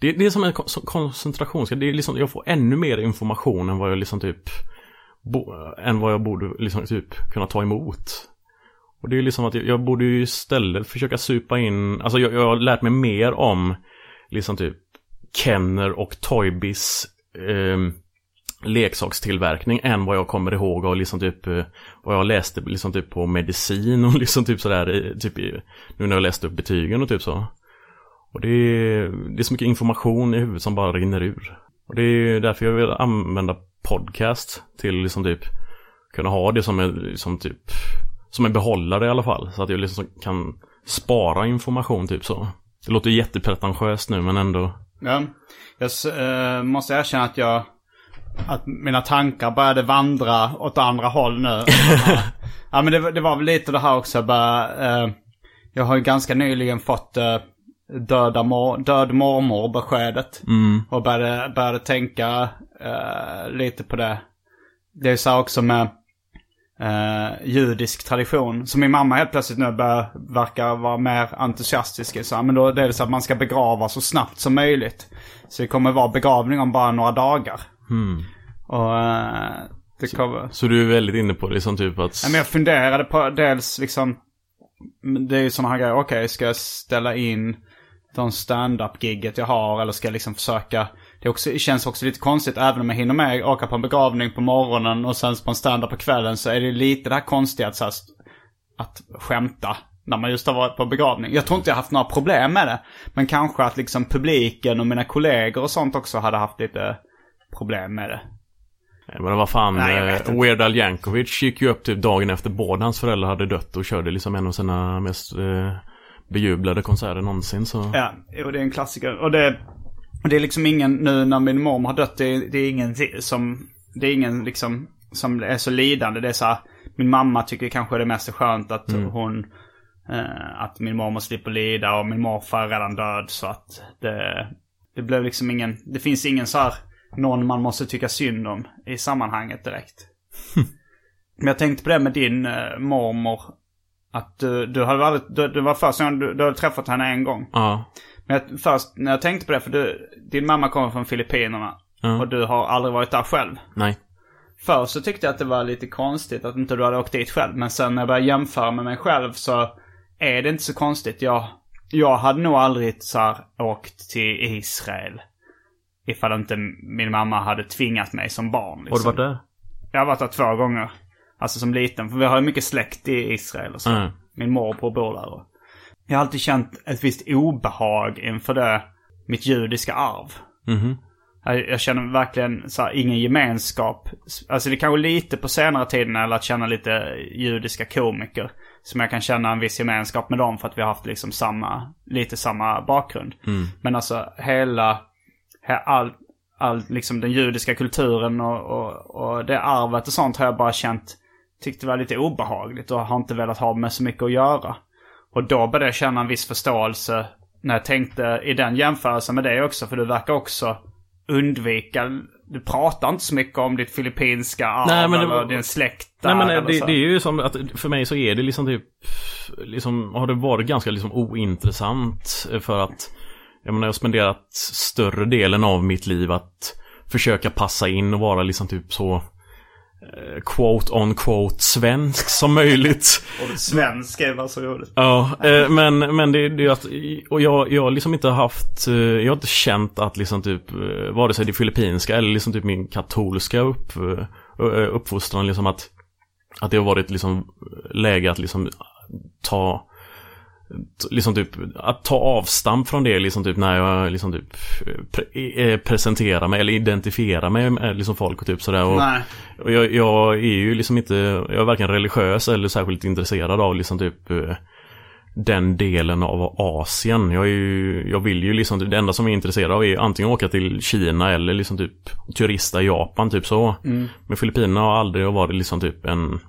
Speaker 3: det, det är som en koncentrationsgrej. Det är liksom, jag får ännu mer information än vad jag liksom typ bo, än vad jag borde liksom typ kunna ta emot. Och det är liksom att jag, jag borde ju istället försöka supa in, alltså jag, jag har lärt mig mer om liksom typ Kenner och Toybis eh, leksakstillverkning än vad jag kommer ihåg och liksom typ eh, vad jag läste liksom typ på medicin och liksom typ sådär eh, typ nu när jag läste upp betygen och typ så. Och det är, det är så mycket information i huvudet som bara rinner ur. Och det är därför jag vill använda podcast till liksom typ kunna ha det som en, som typ som en behållare i alla fall. Så att jag liksom kan spara information typ så. Det låter jättepretentiöst nu men ändå.
Speaker 2: Ja. Jag eh, måste erkänna att jag... Att mina tankar började vandra åt andra håll nu. ja men det, var- det var väl lite det här också. Bara, eh, jag har ju ganska nyligen fått eh, döda mor- död mormor beskedet. Och började, började tänka eh, lite på det. Det är så här också med eh, judisk tradition. Så min mamma helt plötsligt nu börjar, verkar vara mer entusiastisk. i Så här, men då är det så att man ska begrava så snabbt som möjligt. Så det kommer vara begravning om bara några dagar. Och eh, det kommer...
Speaker 3: Så du är väldigt inne på det som typ att...
Speaker 2: Ja, men jag funderade på dels liksom... Det är ju sådana här grejer. Okej, ska jag ställa in de stand-up-gigget jag har eller ska jag liksom försöka det, också, känns också lite konstigt även om jag hinner med åka på en begravning på morgonen och sen på en stand-up på kvällen så är det lite det här konstiga att, så här, att skämta när man just har varit på begravning. Jag tror inte jag haft några problem med det. Men kanske att liksom publiken och mina kollegor och sånt också hade haft lite problem med det.
Speaker 3: Men vad fan,
Speaker 2: Nej,
Speaker 3: eh. Weird Al Yankovic gick ju upp typ dagen efter båda hans föräldrar hade dött och körde liksom en av sina mest eh, bejublade konserter någonsin så.
Speaker 2: Ja, jo, det är en klassiker. Och det, och det är liksom ingen, nu när min mormor har dött, det är, det är ingen som, det är ingen liksom som är så lidande. Det är så här, min mamma tycker kanske det mest är skönt att hon, eh, att min mormor slipper lida och min morfar är redan död så att det, det blev liksom ingen, det finns ingen så här, någon man måste tycka synd om i sammanhanget direkt. Men jag tänkte på det med din eh, mormor. Att du, du hade aldrig, du, det var första gången du, du hade träffat henne en gång.
Speaker 3: Ja.
Speaker 2: Men jag, först när jag tänkte på det, för du, din mamma kommer från Filippinerna.
Speaker 3: Ja.
Speaker 2: Och du har aldrig varit där själv.
Speaker 3: Nej.
Speaker 2: Först så tyckte jag att det var lite konstigt att inte du hade åkt dit själv. Men sen när jag började jämföra med mig själv så är det inte så konstigt. Jag, jag hade nog aldrig så här, åkt till Israel. Ifall inte min mamma hade tvingat mig som barn.
Speaker 3: Har
Speaker 2: Liksom.
Speaker 3: du varit där?
Speaker 2: Jag har varit där två gånger. Alltså som liten. För vi har ju mycket släkt i Israel och så.
Speaker 3: Mm.
Speaker 2: Min morbror bor där. Och jag har alltid känt ett visst obehag inför det, mitt judiska arv.
Speaker 3: Mhm.
Speaker 2: Jag, jag känner verkligen så här, ingen gemenskap. Alltså det är kanske lite på senare tid när jag lärt känna lite judiska komiker. Som jag kan känna en viss gemenskap med dem för att vi har haft liksom samma, lite samma bakgrund. Men alltså hela, he- all, all liksom den judiska kulturen och, och, och det arvet och sånt har jag bara känt, tyckte var lite obehagligt och har inte velat ha med så mycket att göra. Och då började jag känna en viss förståelse när jag tänkte i den jämförelsen med det också. För du verkar också undvika, du pratar inte så mycket om ditt filippinska arv
Speaker 3: Nej, men det
Speaker 2: eller din släkt där,
Speaker 3: Nej men det, det är ju som att för mig så är det liksom typ Liksom har det varit ganska liksom ointressant för att Jag menar jag har spenderat större delen av mitt liv att Försöka passa in och vara liksom typ så Quote on quote svensk som möjligt
Speaker 2: Och svenska är bara så roligt.
Speaker 3: Ja, eh, men, men det, det är att, och jag, jag har liksom inte haft, eh, jag har inte känt att liksom typ, eh, vare sig det filippinska eller liksom typ min katolska upp, eh, uppfostran liksom att, att det har varit liksom läge att liksom ta, liksom typ, att ta avstamp från det liksom typ när jag liksom typ pre, eh, presenterar mig eller identifierar mig med liksom folk och typ sådär och, och jag, jag är ju liksom inte, jag är varken religiös eller särskilt intresserad av liksom typ eh, den delen av Asien. Jag, är ju, jag vill ju liksom, det enda som jag är intresserad av är antingen åka till Kina eller liksom typ turista i Japan, typ så. Men Filippinerna har aldrig varit liksom typ en,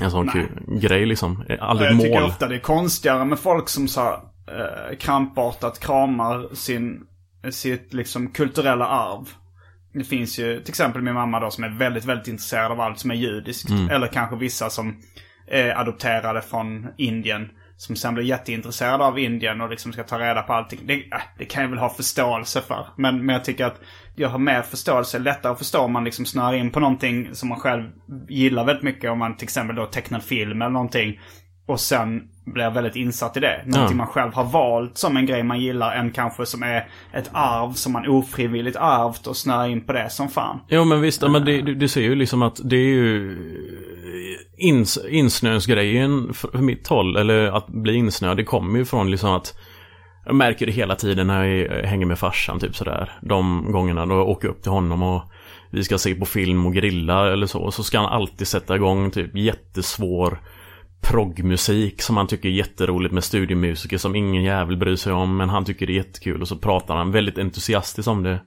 Speaker 3: en sån
Speaker 2: Nej.
Speaker 3: kul grej liksom. Aldrig
Speaker 2: jag
Speaker 3: ett
Speaker 2: tycker
Speaker 3: mål.
Speaker 2: ofta det är konstigare med folk som så här, eh, krampartat kramar sin, sitt liksom kulturella arv. Det finns ju till exempel min mamma då som är väldigt, väldigt intresserad av allt som är judiskt. Eller kanske vissa som är adopterade från Indien. Som sen blir jätteintresserade av Indien och liksom ska ta reda på allting. Det, äh, det kan jag väl ha förståelse för. Men, men jag tycker att jag har mer förståelse, lättare att förstå om man liksom snör in på någonting som man själv gillar väldigt mycket. Om man till exempel då tecknar film eller någonting. Och sen blir väldigt insatt i det. Någonting
Speaker 3: Ja.
Speaker 2: man själv har valt som en grej man gillar. Än kanske som är ett arv som man ofrivilligt ärvt och snör in på det som fan.
Speaker 3: Jo men visst, men det, du, du ser ju liksom att det är ju ins, insnösgrejen för, för mitt håll, eller att bli insnöad, det kommer ju från liksom att jag märker det hela tiden när jag hänger med farsan typ sådär. De gångerna då jag åker upp till honom och vi ska se på film och grilla eller så. Så ska han alltid sätta igång typ jättesvår proggmusik som han tycker är jätteroligt med studiemusiker som ingen jävel bryr sig om. Men han tycker det är jättekul och så pratar han väldigt entusiastiskt om det.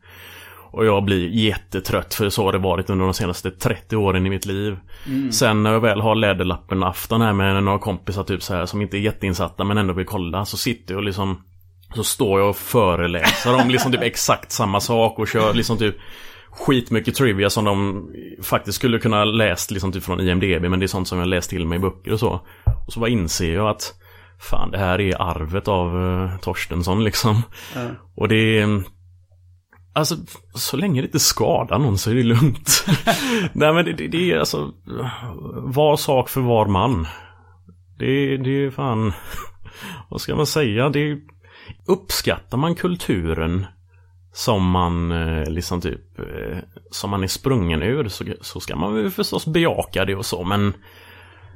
Speaker 3: Och jag blir jättetrött för så har det varit under de senaste 30 åren i mitt liv. Sen när jag väl har läderlappen afton här med några kompisar typ så här som inte är jätteinsatta men ändå vill kolla så sitter jag och liksom Så står jag och föreläser om liksom typ exakt samma sak och kör liksom typ Skitmycket trivia som de faktiskt skulle kunna ha läst liksom typ från IMDB men det är sånt som jag läst till mig i böcker och så. Och så bara inser jag att Fan det här är arvet av uh, Torstensson liksom. Och det är Alltså, så länge det inte skadar någon så är det lugnt. Nej men det, det, det är alltså Var sak för var man. Det, det är fan Vad ska man säga? Det är uppskattar man kulturen som man eh, liksom typ eh, som man är sprungen ur så, så ska man väl förstås bejaka det och så men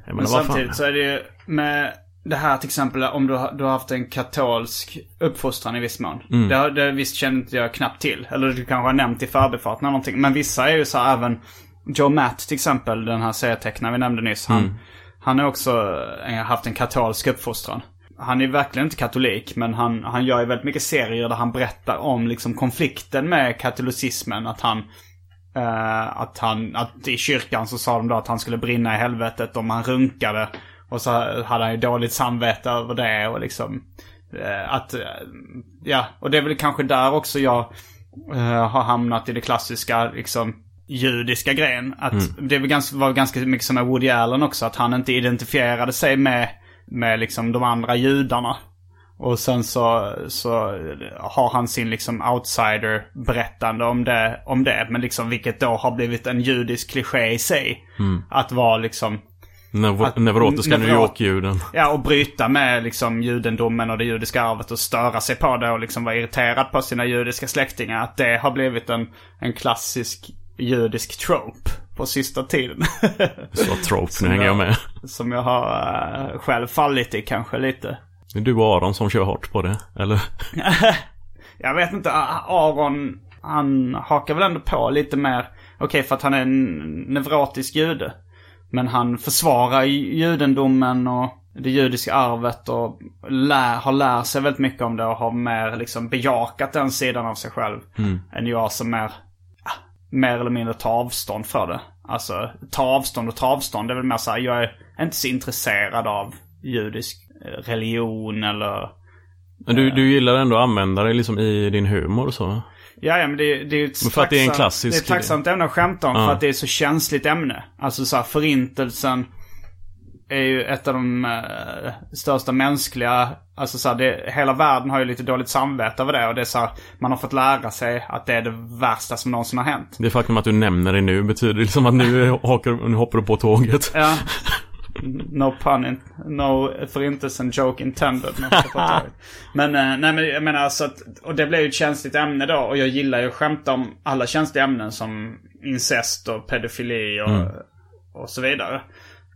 Speaker 2: Men samtidigt så är det ju med det här till exempel om du, har- du har haft en katolsk uppfostran i viss mån.
Speaker 3: Mm.
Speaker 2: Det, det visst känner inte jag knappt till. Eller du kanske har nämnt i förbifarten eller någonting. Men vissa är ju så här även Joe Matt till exempel, den här serietecknaren vi nämnde nyss. Han,
Speaker 3: Mm.
Speaker 2: han har också eh, haft en katolsk uppfostran. Han är verkligen inte katolik, men han, han gör ju väldigt mycket serier där han berättar om liksom konflikten med katolicismen. Att han, eh, att han, att i kyrkan så sa de då att han skulle brinna i helvetet om han runkade. Och så hade han ju dåligt samvete över det och liksom, eh, att, eh, ja, och det är väl kanske där också jag eh, har hamnat i det klassiska, liksom, judiska grejen. Att
Speaker 3: Mm.
Speaker 2: det var ganska, var ganska mycket som med Woody Allen också, att han inte identifierade sig med, med liksom de andra judarna. Och sen så, så har han sin liksom outsider berättande om det, om det. Men liksom vilket då har blivit en judisk kliché i sig.
Speaker 3: Mm.
Speaker 2: Att vara liksom,
Speaker 3: Nev-
Speaker 2: Att-
Speaker 3: neurotiska
Speaker 2: neurot-
Speaker 3: New York-ljuden.
Speaker 2: ja och bryta med liksom judendomen och det judiska arvet och störa sig på det och liksom vara irriterad på sina judiska släktingar. Att det har blivit en, en klassisk judisk trope på sista tiden.
Speaker 3: Så trope, nu hänger jag med.
Speaker 2: Som jag har eh, själv fallit i kanske lite.
Speaker 3: Det är du och Aron som kör hårt på det, eller?
Speaker 2: Jag vet inte, Aron, han hakar väl ändå på lite mer. Okej, för att han är en neurotisk jude. Men han försvarar ju judendomen och det judiska arvet och lär, har lärt sig väldigt mycket om det och har mer liksom bejakat den sidan av sig själv.
Speaker 3: Mm.
Speaker 2: Än jag som mer, mer eller mindre tar avstånd för det. Alltså, ta avstånd och ta avstånd. Det är väl mer så här, jag är inte så intresserad av judisk eh, religion eller
Speaker 3: Men du, du gillar ändå att använda det liksom i din humor och så?
Speaker 2: Ja, ja men det, det är ju ett
Speaker 3: för att det är en
Speaker 2: tacksamt-
Speaker 3: klassisk
Speaker 2: Det är ett tacksamt ämne att skämta om
Speaker 3: Ja.
Speaker 2: för att det är så känsligt ämne. Alltså så här, förintelsen är ju ett av de eh, största mänskliga, alltså så här, det, hela världen har ju lite dåligt samvete över det och det är så här, man har fått lära sig att det är det värsta som någonsin har hänt.
Speaker 3: Det faktum att du nämner det nu betyder liksom att nu, hakar, nu hoppar du på tåget.
Speaker 2: Ja. No pun, in, no förintelsen joke intended. men eh, nej men jag menar alltså att, och det blir ju ett känsligt ämne då. Och jag gillar ju att skämta om alla känsliga ämnen som incest och pedofili och,
Speaker 3: Mm.
Speaker 2: och så vidare.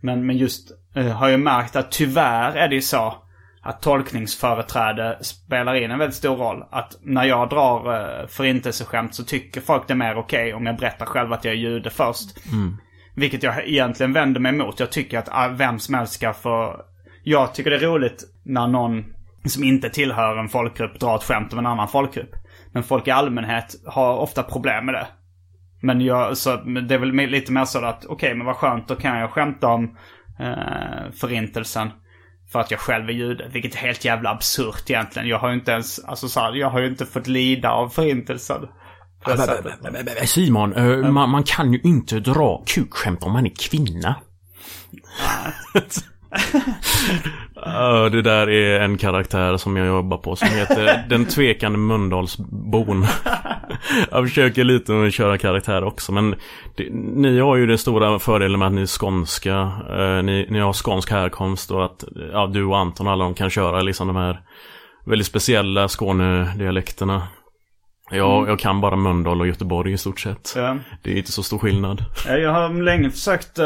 Speaker 2: Men, men just eh, har jag märkt att tyvärr är det ju så att tolkningsföreträde spelar in en väldigt stor roll. Att när jag drar eh, förintelseskämt så tycker folk det är mer okej om jag berättar själv att jag är jude först.
Speaker 3: Mm.
Speaker 2: Vilket jag egentligen vänder mig emot. Jag tycker att ah, vem som helst ska få... Jag tycker det är roligt när någon som inte tillhör en folkgrupp drar ett skämt om en annan folkgrupp. Men folk i allmänhet har ofta problem med det. Men jag, så, det är väl lite mer så att, okej men vad skönt, då kan jag skämta om eh, förintelsen. För att jag själv är jude. Vilket är helt jävla absurt egentligen. Jag har ju inte ens, alltså så här, jag har ju inte fått lida av förintelsen.
Speaker 3: Simon, eh, man, man kan ju inte dra kukskämt om man är kvinna. uh, det där är en karaktär som jag jobbar på som heter Den tvekande Mölndalsbon. Jag försöker lite att köra karaktär också men det, ni har ju den stora fördelen med att ni är skånska. Uh, ni, ni har skånsk härkomst och att ja, du och Anton och alla de kan köra liksom de här väldigt speciella Skånedialekterna. Jag,
Speaker 2: Mm.
Speaker 3: jag kan bara Mölndal och Göteborg i stort sett.
Speaker 2: Ja.
Speaker 3: Det är inte så stor skillnad.
Speaker 2: Ja, Jag har länge försökt uh,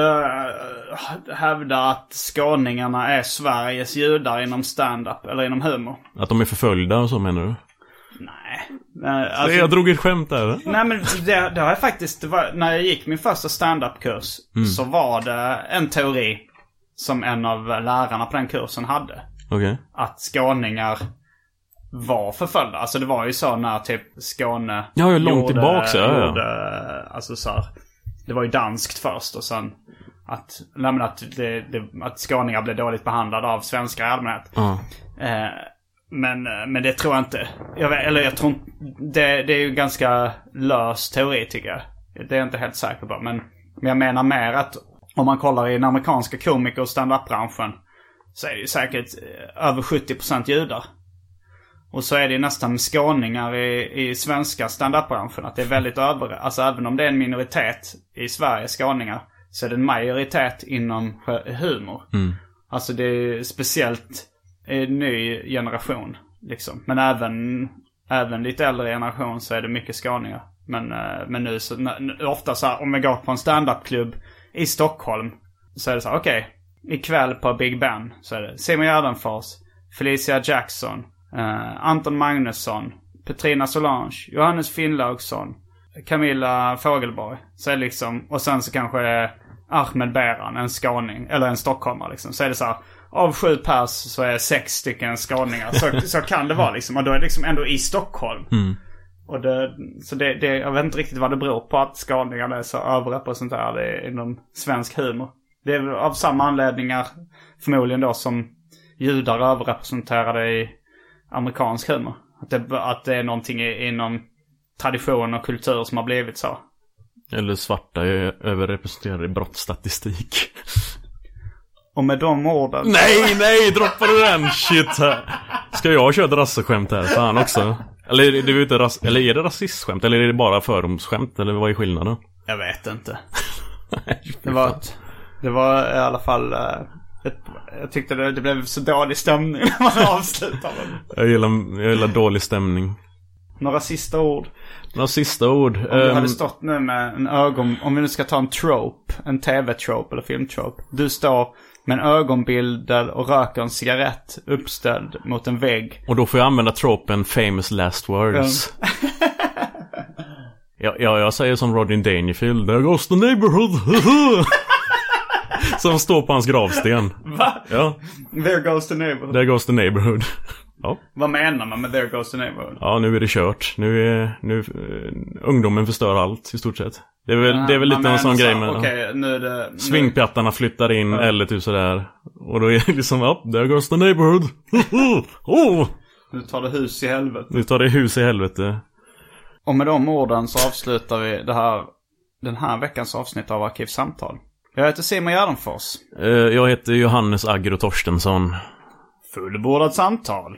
Speaker 2: hävda att skåningarna är Sveriges judar inom stand-up eller inom humor.
Speaker 3: Att de är förföljda och så menar du?
Speaker 2: Nej,
Speaker 3: Så jag drog ett skämt där.
Speaker 2: Nej men det, det har jag faktiskt, var, när jag gick min första stand-up-kurs
Speaker 3: Mm.
Speaker 2: så var det en teori som en av lärarna på den kursen hade.
Speaker 3: Okej.
Speaker 2: Att skåningar var förföljda. Alltså det var ju så när typ Skåne
Speaker 3: Ja, långt tillbaks, ja, ja.
Speaker 2: Gjorde, alltså så här, det var ju danskt först och sen att, nej, men att, det, det, att skåningar blev dåligt behandlade av svenskar i allmänhet.
Speaker 3: Ja.
Speaker 2: Eh, men, eh, men det tror jag inte. Jag vet, eller jag tror inte, det, det är ju ganska lös teori tycker jag. Det är jag inte helt säker på. Men, men jag menar mer att om man kollar i den amerikanska komiker och stand-up-branschen så är det ju säkert eh, över 70% judar. Och så är det ju nästan skåningar i, i svenska stand-up-branschen. Att det är väldigt över... Alltså även om det är en minoritet i Sverige, skåningar, så är det en majoritet inom humor.
Speaker 3: Mm.
Speaker 2: Alltså det är speciellt en ny generation. Liksom. Men även, även lite äldre generation så är det mycket skåningar. Men, eh, men nu så, ofta så här, om vi går på en standupklubb i Stockholm. Så är det så här, okej. ikväll på Big Ben så är det Simon Gärdenfors, Felicia Jackson, eh, Anton Magnusson, Petrina Solange, Johannes Finnlaugsson, Camilla Fogelborg. Så liksom, och sen så kanske det är Ahmed Beran, en skåning, eller en stockholmare liksom. Så är det så här, av sju pers så är sex stycken skåningar. Så, så kan det vara liksom. Och då är det liksom ändå i Stockholm. Och det, så det, det, jag vet inte riktigt vad det beror på att skåningarna är så överrepresenterade inom svensk humor. Det är av samma anledningar förmodligen då som judar är överrepresenterade i amerikansk humor. Att det, att det är någonting inom tradition och kultur som har blivit så.
Speaker 3: Eller svarta är överrepresenterade i brottsstatistik.
Speaker 2: Och med de orden...
Speaker 3: Nej, nej, droppar du den? Shit här. Ska jag köra ett rasseskämt här? Fan också. Eller är det, inte ras eller är det rasistskämt? Eller är det bara fördomsskämt? Eller vad är skillnaden?
Speaker 2: Jag vet inte. Det var, ett, det var i alla fall... jag tyckte det, det blev så dålig stämning när man avslutade.
Speaker 3: Jag gillar, jag gillar dålig stämning.
Speaker 2: Några sista ord.
Speaker 3: Några sista ord.
Speaker 2: Om du
Speaker 3: Ehm,
Speaker 2: hade stått nu med en ögon... Om vi nu ska ta en trope. En tv-trope eller film-trope. Du står med en ögonbild där och röker en cigarett uppställd mot en vägg.
Speaker 3: Och då får jag använda tropen famous last words. ja, ja, jag säger som Rodney Dangerfield. There goes the neighborhood. som står på hans gravsten.
Speaker 2: Va?
Speaker 3: Ja,
Speaker 2: There goes the neighborhood.
Speaker 3: there goes the neighborhood. Ja,
Speaker 2: Vad menar man med there goes the neighborhood?
Speaker 3: ja nu är det kört. Nu är, nu, eh, ungdomen förstör allt i stort sett. Det är väl, det är väl lite en sån
Speaker 2: menar
Speaker 3: grej
Speaker 2: så,
Speaker 3: med...
Speaker 2: Okej, nu är det... nu-
Speaker 3: Svingpjattarna flyttar in eller typ sådär. Och då är det liksom, ja, there goes the neighborhood. oh,
Speaker 2: Nu tar det hus i helvete.
Speaker 3: nu tar det hus i helvete.
Speaker 2: Och med de orden så avslutar vi det här, den här veckans avsnitt av Arkivsamtal. Jag heter Simon Gärdenfors.
Speaker 3: Eh, Jag heter Johannes Agro Torstensson.
Speaker 2: Fullbordat samtal.